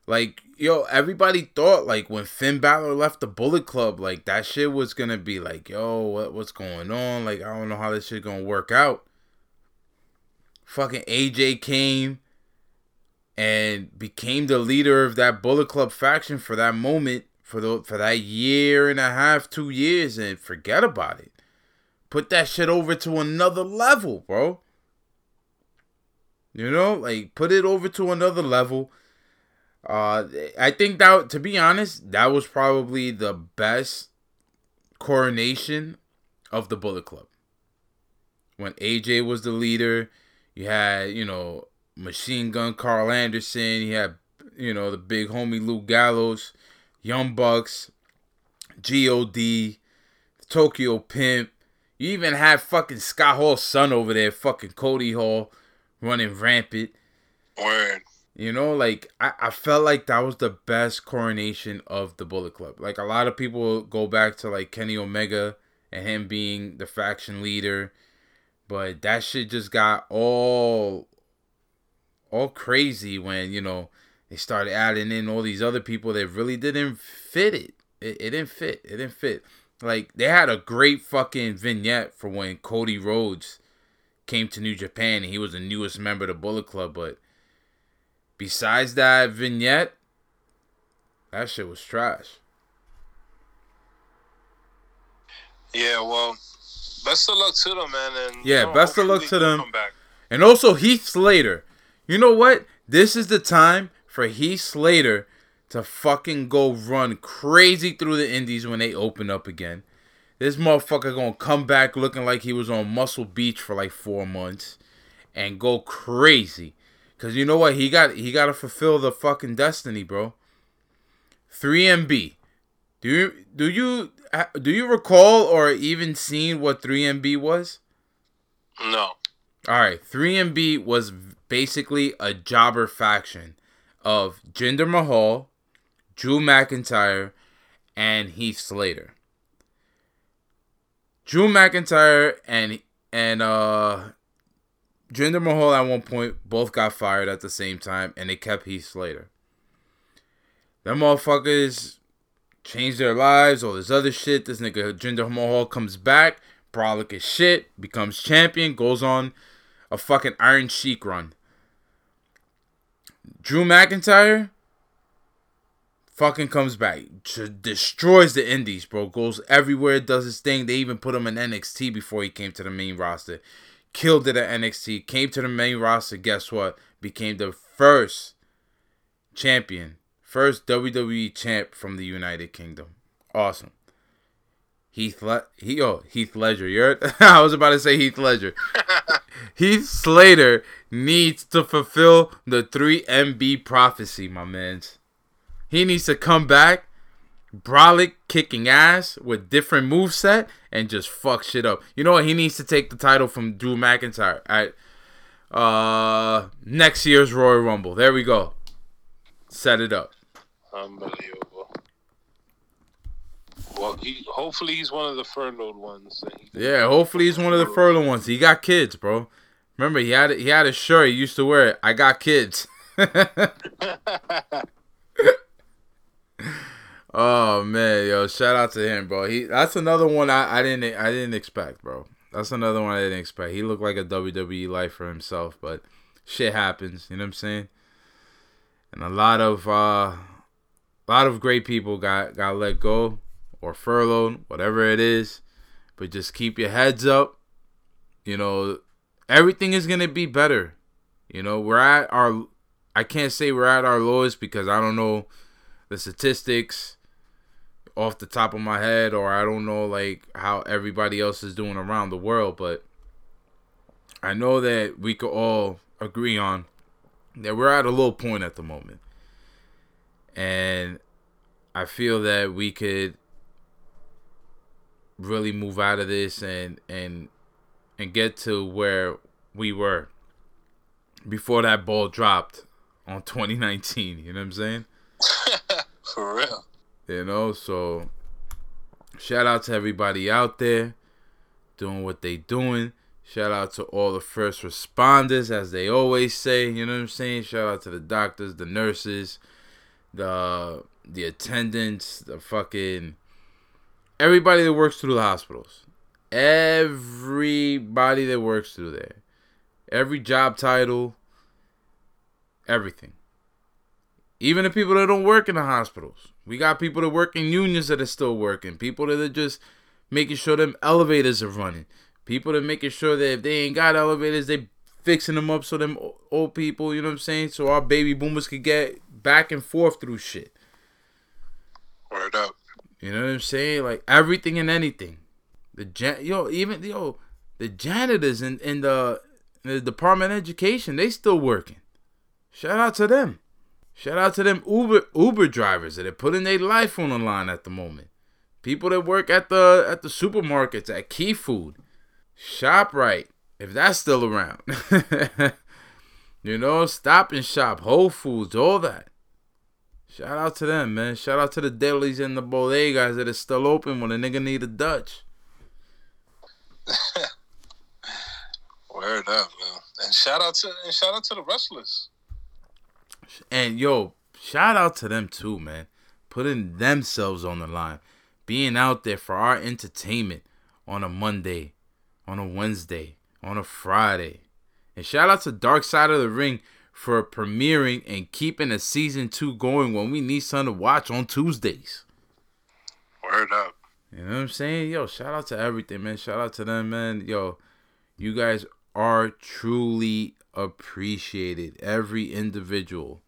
Like, yo, everybody thought like when Finn Balor left the Bullet Club, like that shit was gonna be like, yo, what what's going on? Like, I don't know how this shit gonna work out. Fucking AJ came and became the leader of that Bullet Club faction for that moment, for the for that year and a half, two years, and forget about it. Put that shit over to another level, bro. You know, like put it over to another level. Uh, I think that to be honest, that was probably the best coronation of the Bullet Club. When AJ was the leader, you had you know Machine Gun Karl Anderson, He had you know the big homie Luke Gallows, Young Bucks, God, Tokyo Pimp. You even had fucking Scott Hall's son over there, fucking Cody Hall running rampant. Word. You know, like I, I felt like that was the best coronation of the Bullet Club. Like a lot of people go back to like Kenny Omega and him being the faction leader, but that shit just got all all crazy when you know they started adding in all these other people that really didn't fit it. It, it didn't fit. It didn't fit. Like they had a great fucking vignette for when Cody Rhodes came to New Japan and he was the newest member of the Bullet Club. But besides that vignette, that shit was trash. Yeah, well, best of luck to them, man. And Yeah, you know, best of luck to them. And also Heath Slater. You know what? This is the time for Heath Slater to fucking go run crazy through the indies when they open up again. This motherfucker gonna come back looking like he was on Muscle Beach for like four months and go crazy. Cause you know what? He got he gotta fulfill the fucking destiny, bro. 3MB. Do you do you do you recall or even seen what 3MB was? No. All right, 3MB was basically a jobber faction of Jinder Mahal, Drew McIntyre, and Heath Slater. Drew McIntyre and and uh Jinder Mahal at one point both got fired at the same time, and they kept Heath Slater. Them motherfuckers changed their lives, all this other shit. This nigga Jinder Mahal comes back, brolic as shit, becomes champion, goes on a fucking Iron Sheik run. Drew McIntyre fucking comes back, destroys the Indies, bro. Goes everywhere, does his thing. They even put him in NXT before he came to the main roster. Killed it at NXT. Came to the main roster. Guess what? Became the first champion, first WWE champ from the United Kingdom. Awesome. Heath Le- he oh Heath Ledger. You're I was about to say Heath Ledger. Heath Slater needs to fulfill the 3MB prophecy, my mans. He needs to come back, brolic kicking ass with different moveset and just fuck shit up. You know what? He needs to take the title from Drew McIntyre at uh next year's Royal Rumble. There we go. Set it up. Unbelievable. Well, he hopefully he's one of the furloughed ones. Yeah, hopefully he's one of the furlough ones. He got kids, bro. Remember, he had he had a shirt. He used to wear it. I got kids. oh man, yo, shout out to him, bro. He that's another one I, I didn't I didn't expect, bro. That's another one I didn't expect. He looked like a WWE life for himself, but shit happens. You know what I'm saying? And a lot of uh, a lot of great people got got let go or furloughed, whatever it is. But just keep your heads up. You know, everything is gonna be better. You know, we're at our I can't say we're at our lowest because I don't know the statistics off the top of my head or I don't know like how everybody else is doing around the world, but I know that we could all agree on that we're at a low point at the moment. And I feel that we could really move out of this and and and get to where we were before that ball dropped on 2019. You know what I'm saying? For real. You know, so shout out to everybody out there doing what they doing. Shout out to all the first responders, as they always say. You know what I'm saying? Shout out to the doctors, the nurses, the the attendants, the fucking everybody that works through the hospitals. Everybody that works through there. Every job title, everything. Even the people that don't work in the hospitals. We got people that work in unions that are still working. People that are just making sure them elevators are running. People that are making sure that if they ain't got elevators, they fixing them up so them old people, you know what I'm saying? So our baby boomers could get back and forth through shit. Word up. You know what I'm saying? Like everything and anything. The jan- yo, even yo, the janitors in, in the in the Department of Education, they still working. Shout out to them. Shout out to them Uber Uber drivers that are putting their life on the line at the moment. People that work at the at the supermarkets, at Key Food, ShopRite, if that's still around. you know, Stop and Shop, Whole Foods, all that. Shout out to them, man. Shout out to the delis and the bodegas that are still open when a nigga need a Dutch. Word up, man. And shout out to and shout out to the wrestlers. And yo, shout out to them too, man. Putting themselves on the line. Being out there for our entertainment on a Monday, on a Wednesday, on a Friday. And shout out to Dark Side of the Ring for premiering and keeping a season two going when we need something to watch on Tuesdays. Word up. You know what I'm saying? Yo, shout out to everything, man. Shout out to them, man. Yo, you guys are truly appreciated. Every individual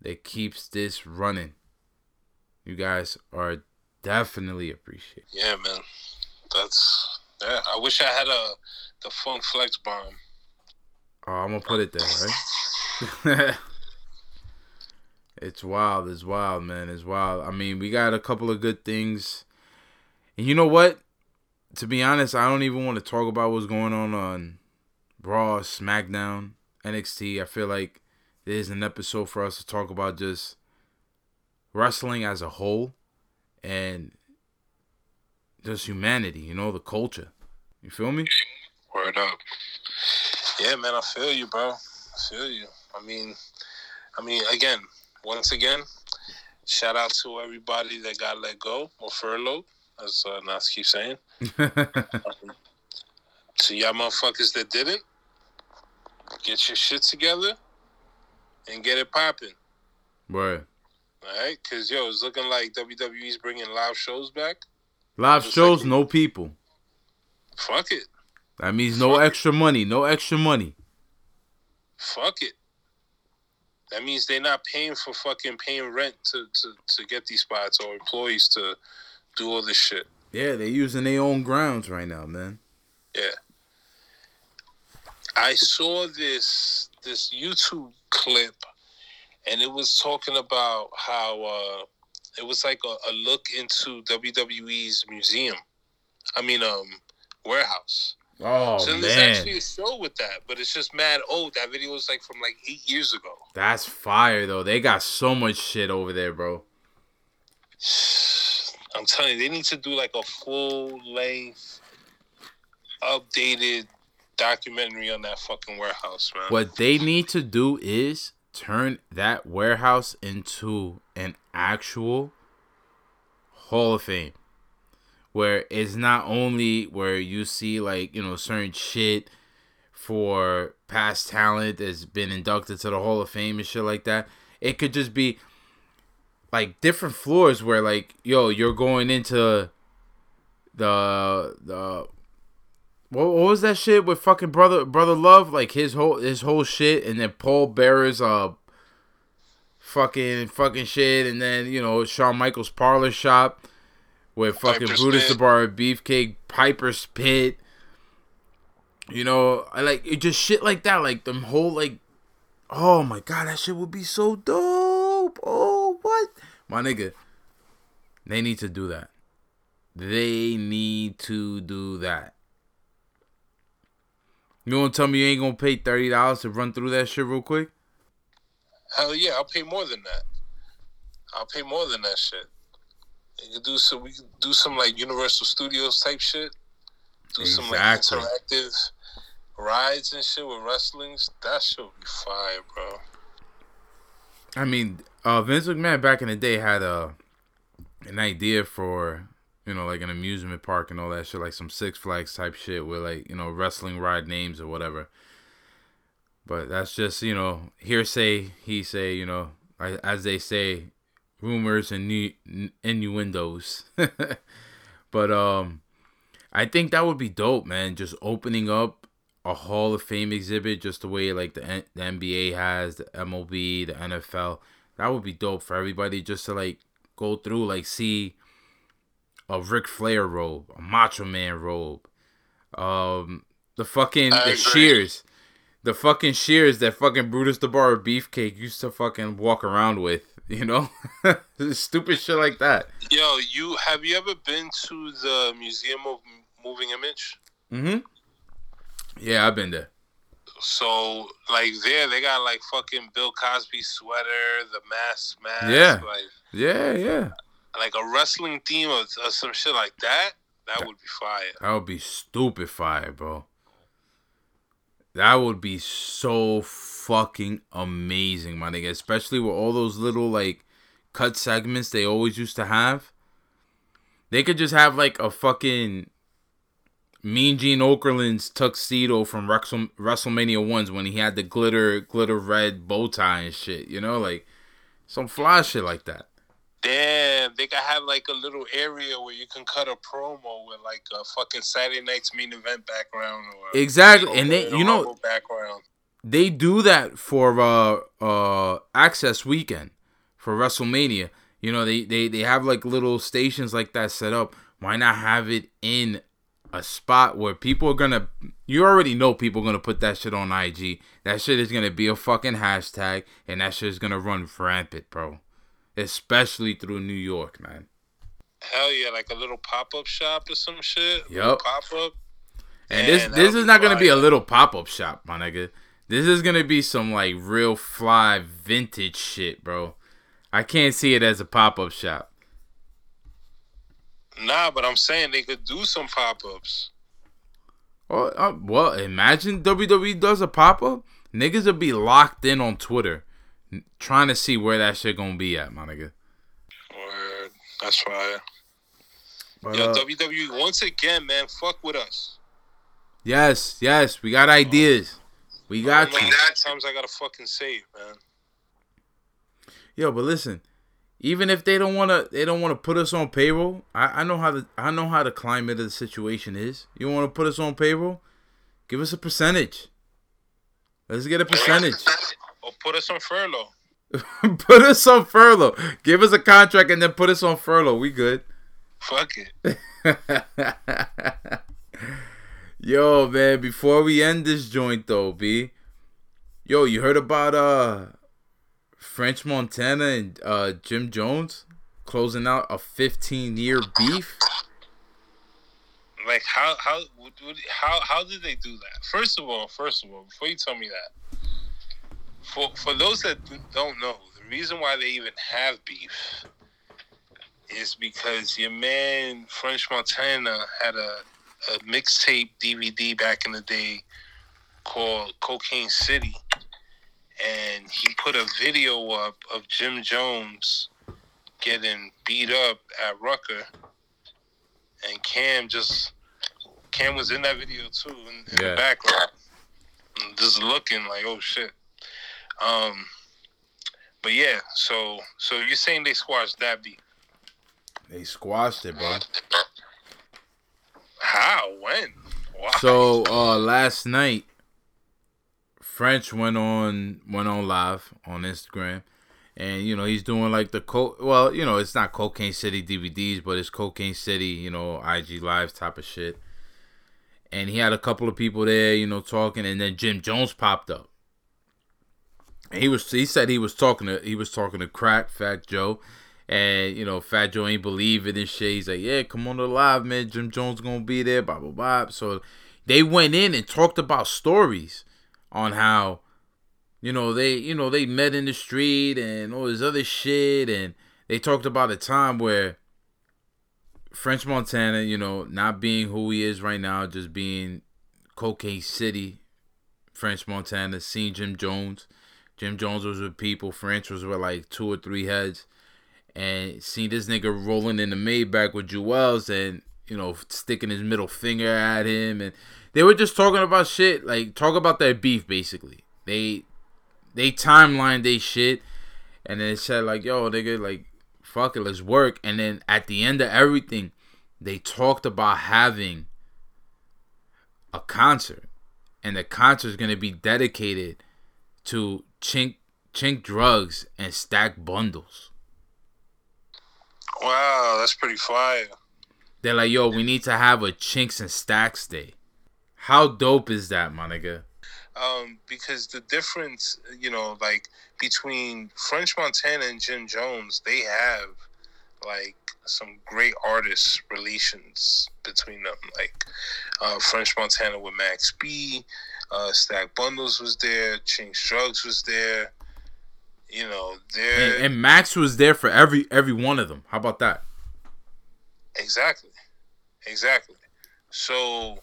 that keeps this running. You guys are definitely appreciated. Yeah, man. That's yeah. I wish I had a the Funk Flex bomb. Oh, I'm gonna put it there, right? it's wild. It's wild, man. It's wild. I mean, we got a couple of good things, and you know what? To be honest, I don't even want to talk about what's going on on Raw, SmackDown, NXT. I feel like there's an episode for us to talk about just wrestling as a whole and just humanity, you know, the culture. You feel me? Word up. Yeah, man, I feel you, bro. I feel you. I mean, I mean, again, once again, shout out to everybody that got let go or furloughed, as uh, Nas keeps saying. um, to y'all motherfuckers that didn't, get your shit together and get it popping. Right. All right, because yo, it's looking like WWE's bringing live shows back. Live shows, like- no people. Fuck it, That means no Fuck it. extra money. No extra money. fuck it. That means they're not paying for fucking paying rent to, to, to get these spots or employees to do all this shit. Yeah, they're using their own grounds right now, man. Yeah. I saw this this YouTube clip and it was talking about how uh it was like a, a look into WWE's museum. I mean um warehouse. Oh so there's actually a show with that, but it's just mad old. That video was like from like eight years ago. that's fire though. They got so much shit over there, bro. I'm telling you, they need to do like a full length, updated documentary on that fucking warehouse, man. What they need to do is turn that warehouse into an actual Hall of Fame. Where it's not only where you see like, you know, certain shit for past talent that's been inducted to the Hall of Fame and shit like that. It could just be like different floors where like, yo, you're going into the the what, what was that shit with fucking brother brother love like his whole his whole shit and then Paul Bearer's uh fucking fucking shit and then you know Shawn Michaels parlor shop with fucking Piper's Brutus the Pit. Bar Beefcake Piper's Pit you know I like it just shit like that like them whole like oh my god that shit would be so dope oh what my nigga they need to do that they need to do that you to tell me you ain't gonna pay thirty dollars to run through that shit real quick? Hell yeah, I'll pay more than that. I'll pay more than that shit. You could do some. We could do some like Universal Studios type shit. Do some like interactive rides and shit with wrestlings. That shit would be fire, bro. I mean, uh, Vince McMahon back in the day had a an idea for you know like an amusement park and all that shit, like some Six Flags type shit with like you know wrestling ride names or whatever. But that's just you know hearsay. He say you know as they say, rumors and nu- innuendos. but um, I think that would be dope, man. Just opening up a Hall of Fame exhibit, just the way like the, N- the NBA has, the MLB, the NFL. That would be dope for everybody just to like go through, like see a Ric Flair robe, a Macho Man robe, um, the fucking I the agree. shears, the fucking shears that fucking Brutus the Bar Beefcake used to fucking walk around with, you know, stupid shit like that. Yo, you have you ever been to the Museum of Moving Image? Mm-hmm. Yeah, I've been there. So like there, they got like fucking Bill Cosby sweater, the mask, mask, Yeah. like Yeah, yeah. like a wrestling theme or, or some shit like that. That would be fire. That would be stupid fire, bro. That would be so fucking amazing, my nigga. Especially with all those little like cut segments they always used to have. They could just have like a fucking Mean Gene Okerlund's tuxedo from Wrestle- WrestleMania ones when he had the glitter glitter red bow tie and shit. You know, like some fly shit like that. Damn, they could have like a little area where you can cut a promo with like a fucking Saturday night's main event background or Exactly, and they, you know, background. They do that for uh uh Axxess weekend for WrestleMania. You know, they they they have like little stations like that set up. Why not have it in a spot where people are gonna you already know people are gonna put that shit on IG. That shit is gonna be a fucking hashtag and that shit is gonna run rampant, bro. Especially through New York, man. Hell yeah, like a little pop up shop or some shit. Yep. Pop up. And this this is not gonna be a little pop up shop, my nigga. This is gonna be some like real fly vintage shit, bro. I can't see it as a pop up shop. Nah, but I'm saying they could do some pop ups. Well, uh, well, imagine WWE does a pop up. Niggas will be locked in on Twitter, n- trying to see where that shit gonna be at, my nigga. Word. That's fire. But, Yo, uh, WWE, once again, man, fuck with us. yes, yes, we got ideas. We got you. times I gotta fucking say it, man. Yo, but listen, even if they don't wanna, they don't wanna put us on payroll. I, I know how the, I know how the climate of the situation is. You wanna put us on payroll? Give us a percentage. Let's get a percentage. Or put us on furlough. put us on furlough. Give us a contract and then put us on furlough. We good. Fuck it. Yo, man, before we end this joint though, B. Yo, you heard about uh French Montana and uh Jim Jones closing out a 15 year beef? Like how how how how did they do that? First of all, first of all, before you tell me that, for for those that don't know, the reason why they even have beef is because your man French Montana had a a mixtape DVD back in the day called Cocaine City, and he put a video up of Jim Jones getting beat up at Rucker, and Cam just Cam was in that video too in, in Yeah. the background, just looking like oh shit. Um, but yeah, so so you're saying they squashed that beat? They squashed it, bro. How? When? Why? So uh last night French went on went on live on Instagram and you know he's doing like the co well, you know, it's not Cocaine City DVDs, but it's Cocaine City, you know, IG lives type of shit. And he had a couple of people there, you know, talking and then Jim Jones popped up. And he was he said he was talking to he was talking to crack Fat Joe. And you know, Fat Joe ain't believe it and shit. He's like, "Yeah, come on the live, man. Jim Jones gonna be there." Blah blah blah. So they went in and talked about stories on how you know they you know they met in the street and all this other shit and they talked about a time where French Montana, you know, not being who he is right now, just being Cocaine City, French Montana, seeing Jim Jones. Jim Jones was with people, French was with like two or three heads. And seeing this nigga rolling in the Maybach with Juelz and, you know, sticking his middle finger at him and they were just talking about shit, like talk about their beef basically. They they timeline they shit and then said like, yo, nigga, like fuck it, let's work. And then at the end of everything, they talked about having a concert. And the concert is gonna be dedicated to chink chink drugs and stack bundles. Wow, that's pretty fire. They're like, yo, we need to have a chinks and stacks day. How dope is that, my nigga? Um, because the difference, you know, like between French Montana and Jim Jones, they have like some great artist relations between them. Like uh, French Montana with Max B, uh, Stack Bundles was there, Chinx Drugz was there. You know, And, and Max was there for every every one of them. How about that? Exactly. Exactly. So,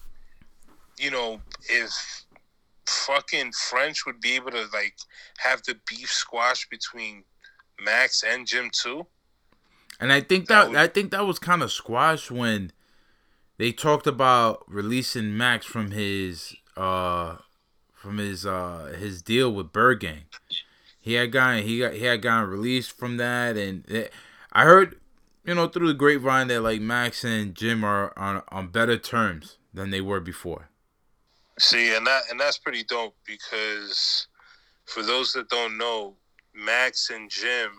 you know, if fucking French would be able to like have the beef squash between Max and Jim too. And I think that I think that was kind of squashed when they talked about releasing Max from his uh from his uh his deal with Byrd Gang. He had gotten he got he had gotten released from that, and it, I heard you know through the grapevine that like Max and Jim are on on better terms than they were before. See, and that and that's pretty dope because for those that don't know, Max and Jim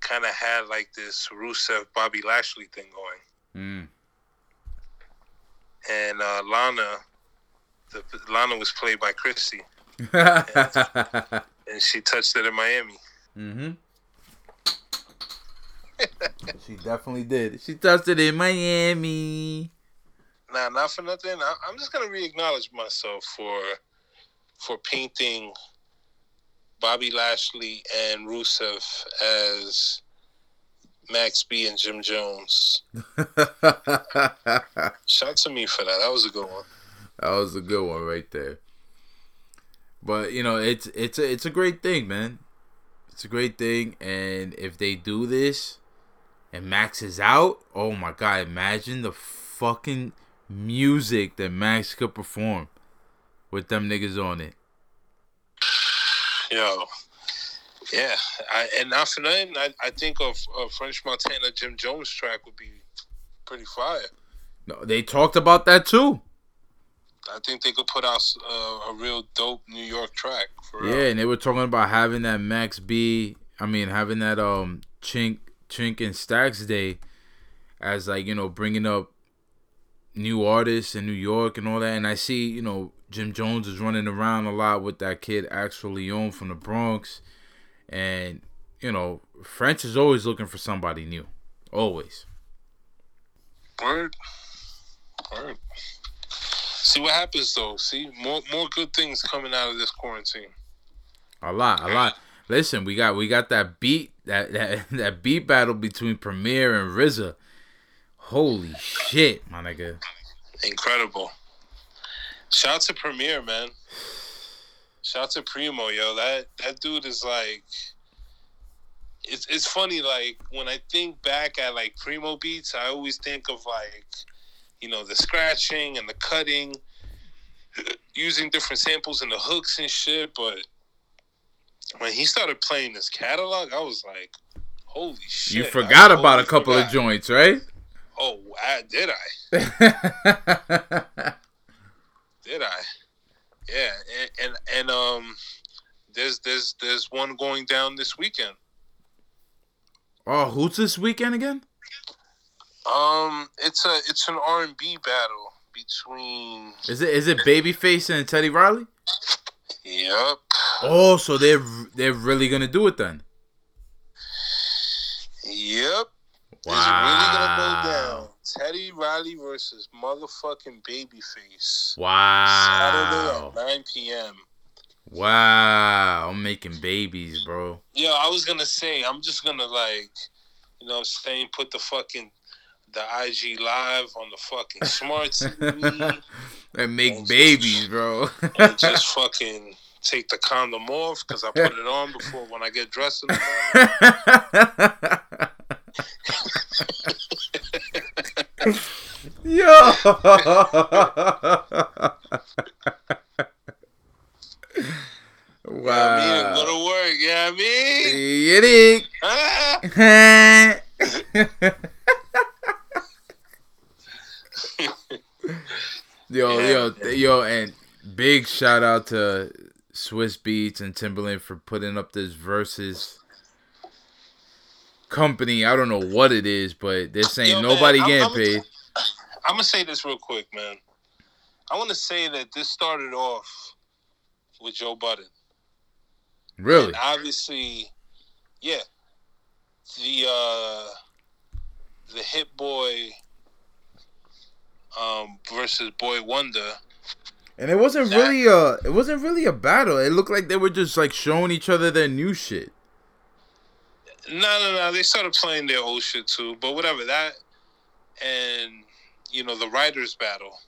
kind of had like this Rusev Bobby Lashley thing going. Mm. and uh, Lana, the Lana was played by Chrissy. and she touched it in Miami. Mm-hmm. she definitely did. She touched it in Miami. Nah, not for nothing, I, I'm just gonna re-acknowledge myself for for painting Bobby Lashley and Rusev as Max B and Jim Jones. Shout to me for that. That was a good one. That was a good one right there. But you know, it's it's a it's a great thing, man. It's a great thing, and if they do this, and Max is out, oh my god! Imagine the fucking music that Max could perform with them niggas on it. Yo, yeah, I, and not for nothing, I, I think of a French Montana Jim Jones track would be pretty fire. No, they talked about that too. I think they could put out uh, a real dope New York track real. Yeah, and they were talking about having that Max B. I mean, having that um Chink Chink and Stacks Day as like you know bringing up new artists in New York and all that. And I see you know Jim Jones is running around a lot with that kid Axel Leon from the Bronx, and you know French is always looking for somebody new, always. Word. Word. See what happens though. See more more good things coming out of this quarantine. A lot, a lot. Listen, we got we got that beat that that, that beat battle between Premier and RZA. Holy shit, my nigga. Incredible. Shout out to Premier, man. Shout out to Primo, yo. That that dude is like it's it's funny, like when I think back at like Primo beats, I always think of like, you know, the scratching and the cutting, using different samples and the hooks and shit, but when he started playing this catalog, I was like, holy shit. You I forgot about a couple of joints, right? Oh, I, did I? Did I? Yeah, and, and and um, there's there's there's one going down this weekend. oh, who's this weekend again? Um, it's a it's an R and B battle between. Is it is it Babyface and Teddy Riley? Yep. Oh, so they're they're really gonna do it then. Yep. Wow. It's really gonna go down. Teddy Riley versus motherfucking Babyface. Wow. Saturday at 9 p.m. Wow, I'm making babies, bro. Yo, I was gonna say, I'm just gonna like, you know, what I'm saying, put the fucking the IG live on the fucking smart TV and make And babies, bro. and just fucking take the condom off because I put it on before when I get dressed in the morning. Yo. Yeah, I mean, wow. go to work. Yeah, I mean, Get it. Ah. yo, Yeah, yo, man. yo, and big shout out to Swizz Beatz and Timbaland for putting up this versus company. I don't know what it is, but they're saying Yo, man, nobody I'm- getting I'm- paid. I'm gonna say this real quick, man. I want to say that this started off with Joe Budden. Really? And obviously, yeah, the uh, the Hit Boy um, versus Boy Wonder. And it wasn't That- really a it wasn't really a battle. It looked like they were just like showing each other their new shit. No, no, no. They started playing their old shit too, but whatever that. And you know the writers battle.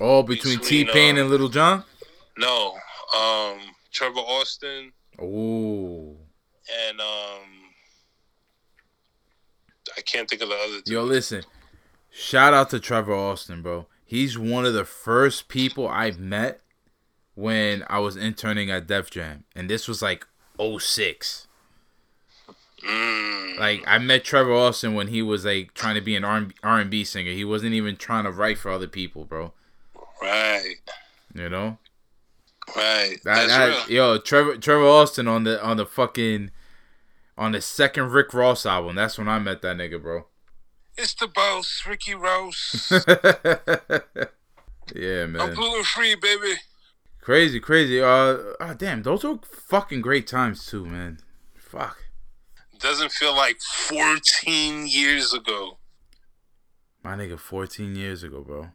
Oh, between T Pain and Lil Jon. No, um, Trevor Austin Oh, and um, I can't think of the other. Two. yo, listen. Shout out to Trevor Austin, bro. He's one of the first people I met when I was interning at Def Jam, and this was like 06. Mm, Like I met Trevor Austin when he was like trying to be an R and B singer. He wasn't even trying to write for other people, bro. right, You know. right. That, That's that- real. yo, Trevor Trevor Austin on the on the fucking on the second Rick Ross album. That's when I met that nigga, bro. It's the boss, Ricky Ross. yeah, man. I'm gluten free, baby. Crazy, crazy. Uh, oh, damn, those were fucking great times too, man. Fuck. Doesn't feel like 14 years ago. My nigga, 14 years ago, bro.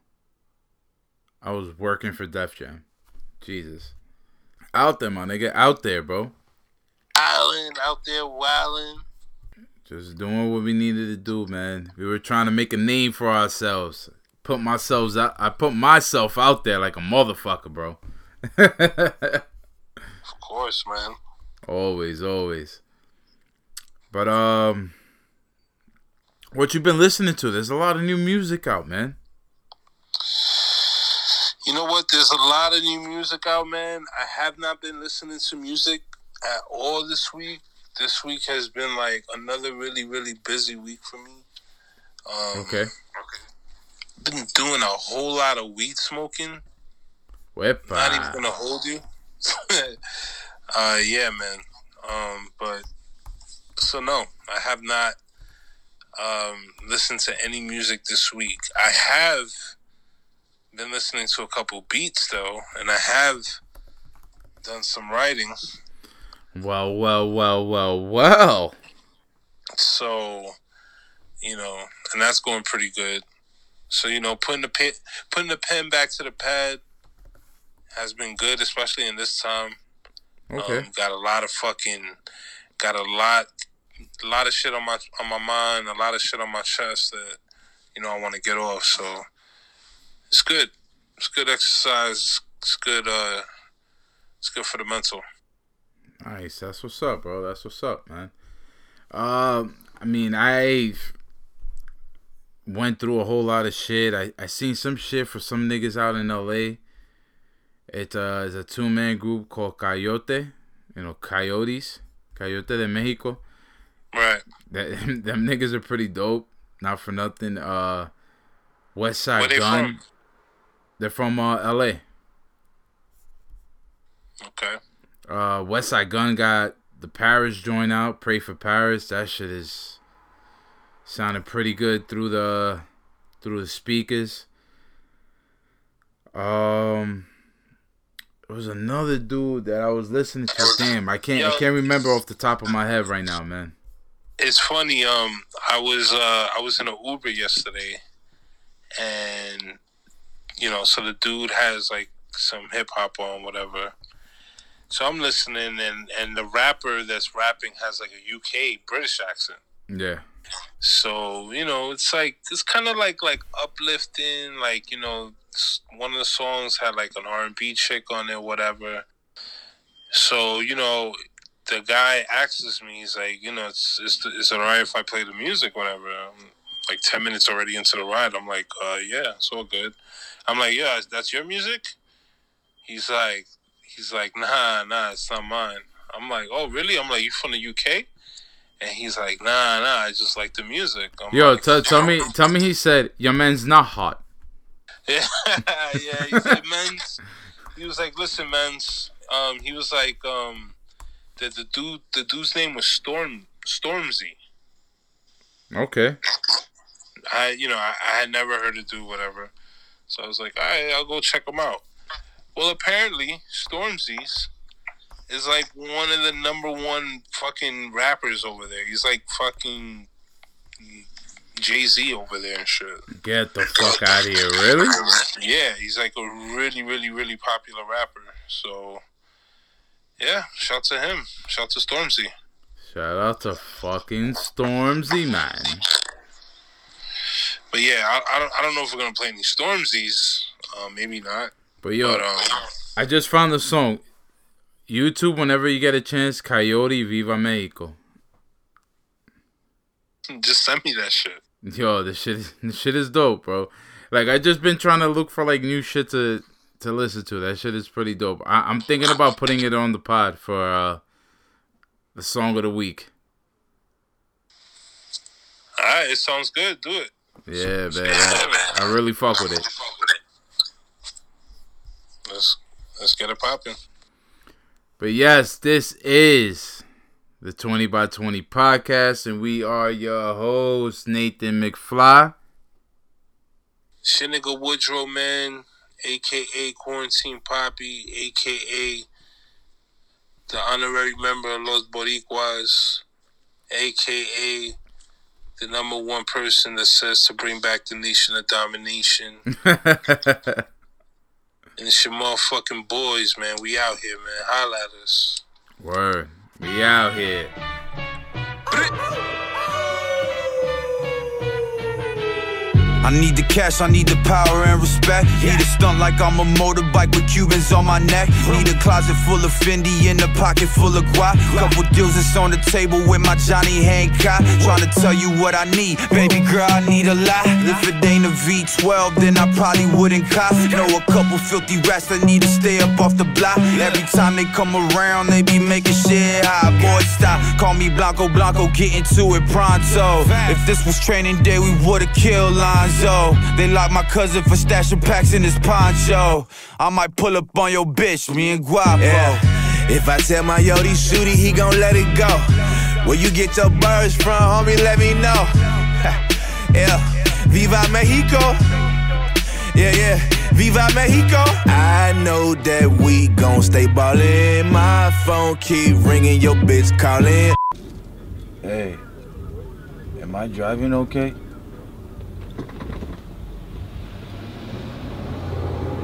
I was working for Def Jam. Jesus. Out there, my nigga. Out there, bro. Island out there wilding. Just doing what we needed to do, man. We were trying to make a name for ourselves. Put myself out. I put myself out there like a motherfucker, bro. Of course, man. always, always. But um, what you been listening to? There's a lot of new music out, man. You know what? There's a lot of new music out, man. I have not been listening to music at all this week. This week has been like another really, really busy week for me. Um, Okay. Been doing a whole lot of weed smoking. Whip. Not even gonna hold you. uh, yeah, man. Um, but so no, I have not um, listened to any music this week. I have been listening to a couple beats though, and I have done some writing. Well, well, well, well, well. So, you know, and that's going pretty good. So, you know, putting the pen, putting the pen back to the pad has been good, especially in this time. Okay. Um, got a lot of fucking, got a lot, a lot of shit on my on my mind, a lot of shit on my chest that you know I want to get off. So it's good. It's good exercise. It's good. Uh, it's good for the mental. Nice. That's what's up, bro. That's what's up, man. Um, I mean, I went through a whole lot of shit. I, I seen some shit for some niggas out in LA. It uh, is a two man group called Coyote. You know, Coyotes. Coyote de Mexico. Right. That them niggas are pretty dope. Not for nothing. Uh, West Side Where they Gun. from? They're from uh, LA. Okay. Uh, Westside Gunn got the Paris joint out. Pray for Paris. That shit is sounding pretty good through the through the speakers. Um, there was another dude that I was listening to. Damn, I can't I can't remember off the top of my head right now, man. It's funny. Um, I was uh, I was in an Uber yesterday, and you know, so the dude has like some hip hop on, whatever, So I'm listening, and and the rapper that's rapping has like a UK British accent. Yeah. So you know, it's like it's kind of like like uplifting. Like you know, one of the songs had like an R and B chick on it, whatever. So you know, the guy asks me, he's like, you know, it's it's is it alright if I play the music, whatever. I'm like ten minutes already into the ride. I'm like, uh, yeah, it's all good. I'm like, yeah, that's your music. He's like, he's like, nah, nah, it's not mine. I'm like, oh really? I'm like, you from the UK? And he's like, nah, nah, I just like the music. I'm Yo, like, t- tell me, tell me. He said your man's not hot. Yeah, yeah. He said, "Men's." He was like, "Listen, men's." Um, he was like, um, the the dude, the dude's name was Storm Stormzy. Okay. I, you know, I, I had never heard of dude, whatever. So I was like, all right, I'll go check him out. Well, apparently, Stormzy's is like one of the number one fucking rappers over there. He's like fucking Jay Z over there and shit. Get the fuck out of here, really? Yeah, he's like a really, really, really popular rapper. So, yeah, shout to him. Shout to Stormzy. Shout out to fucking Stormzy, man. But yeah, I, I don't, I don't know if we're gonna play any Stormzy's. Uh, maybe not. But yo, But um, I just found the song. YouTube, whenever you get a chance, Coyote Viva Mexico. just send me that shit. Yo, this shit, this shit is dope, bro. Like I just been trying to look for like new shit to to listen to. That shit is pretty dope. I, I'm thinking about putting it on the pod for uh the song of the week. All right, it sounds good. Do it. Yeah, man. I, I really fuck with it. Let's let's get it popping. But yes, this is the 20 by 20 podcast, and we are your host, Nathan McFly. Shit nigga Woodrow man, aka Quarantine Poppy, aka the honorary member of Los Boricuas, aka the number one person that says to bring back the nation of domination. And it's your motherfucking boys, man. We out here, man. Holla at us. Word. We out here. Oh, I need the cash, I need the power and respect. Need a stunt like I'm a motorbike with Cubans on my neck. Need a closet full of Fendi and a pocket full of guap. Couple deals that's on the table with my Johnny Hancock. Trying to tell you what I need, baby girl, I need a lot. If it ain't a V12, then I probably wouldn't cop. Know a couple filthy rats that need to stay up off the block. Every time they come around, they be making shit hot. Boy, stop, call me Blanco Blanco, get into it pronto. If this was training day, we would've killed Lonzo. They locked my cousin for stashing packs in his poncho. I might pull up on your bitch, me and Guapo. If I tell my Yodi shooty, he gon' let it go. Where you get your birds from, homie, let me know. yeah, Viva Mexico. Yeah, yeah, Viva Mexico. I know that we gon' stay ballin'. My phone keep ringing, your bitch callin'. Hey, am I driving okay?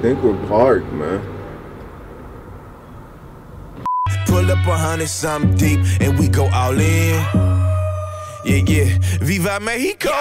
Think we're parked, man. Pull up a hundred something deep and we go all in. Yeah, yeah, Viva Mexico.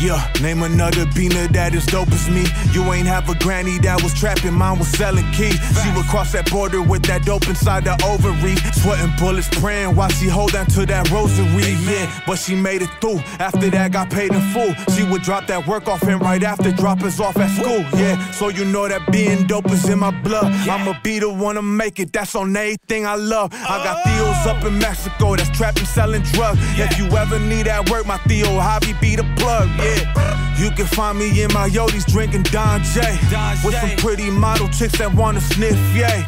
Yeah, name another beaner that is dope as me. You ain't have a granny that was trapping, mine was selling keys. She would cross that border with that dope inside the ovary. Sweating bullets, praying while she hold on to that rosary. Yeah, but she made it through. After that, got paid in full. She would drop that work off and right after drop us off at school. Yeah, so you know that being dope is in my blood. I'ma be the one to make it. That's on everything I love. I got Theos up in Mexico that's trapping, selling drugs. If you ever need that work, my Theo Javi be the plug. Yeah. You can find me in my Yodis drinking Don J. With some pretty model chicks that wanna sniff, yay.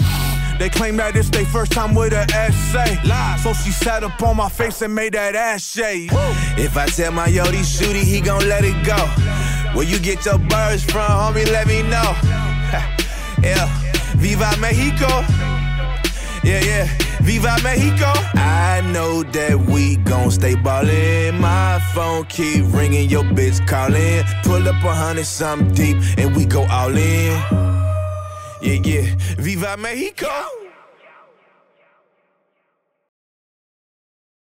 They claim that it's their first time with an essay. So she sat up on my face and made that ass shake. If I tell my Yodi shooty, he gon' let it go. Where you get your birds from, homie, let me know. yeah, Viva Mexico. Yeah, yeah, Viva Mexico. I know that we gon' stay ballin'. My phone keep ringing, your bitch callin'. Pull up a hundred something deep and we go all in. Yeah, yeah, Viva Mexico.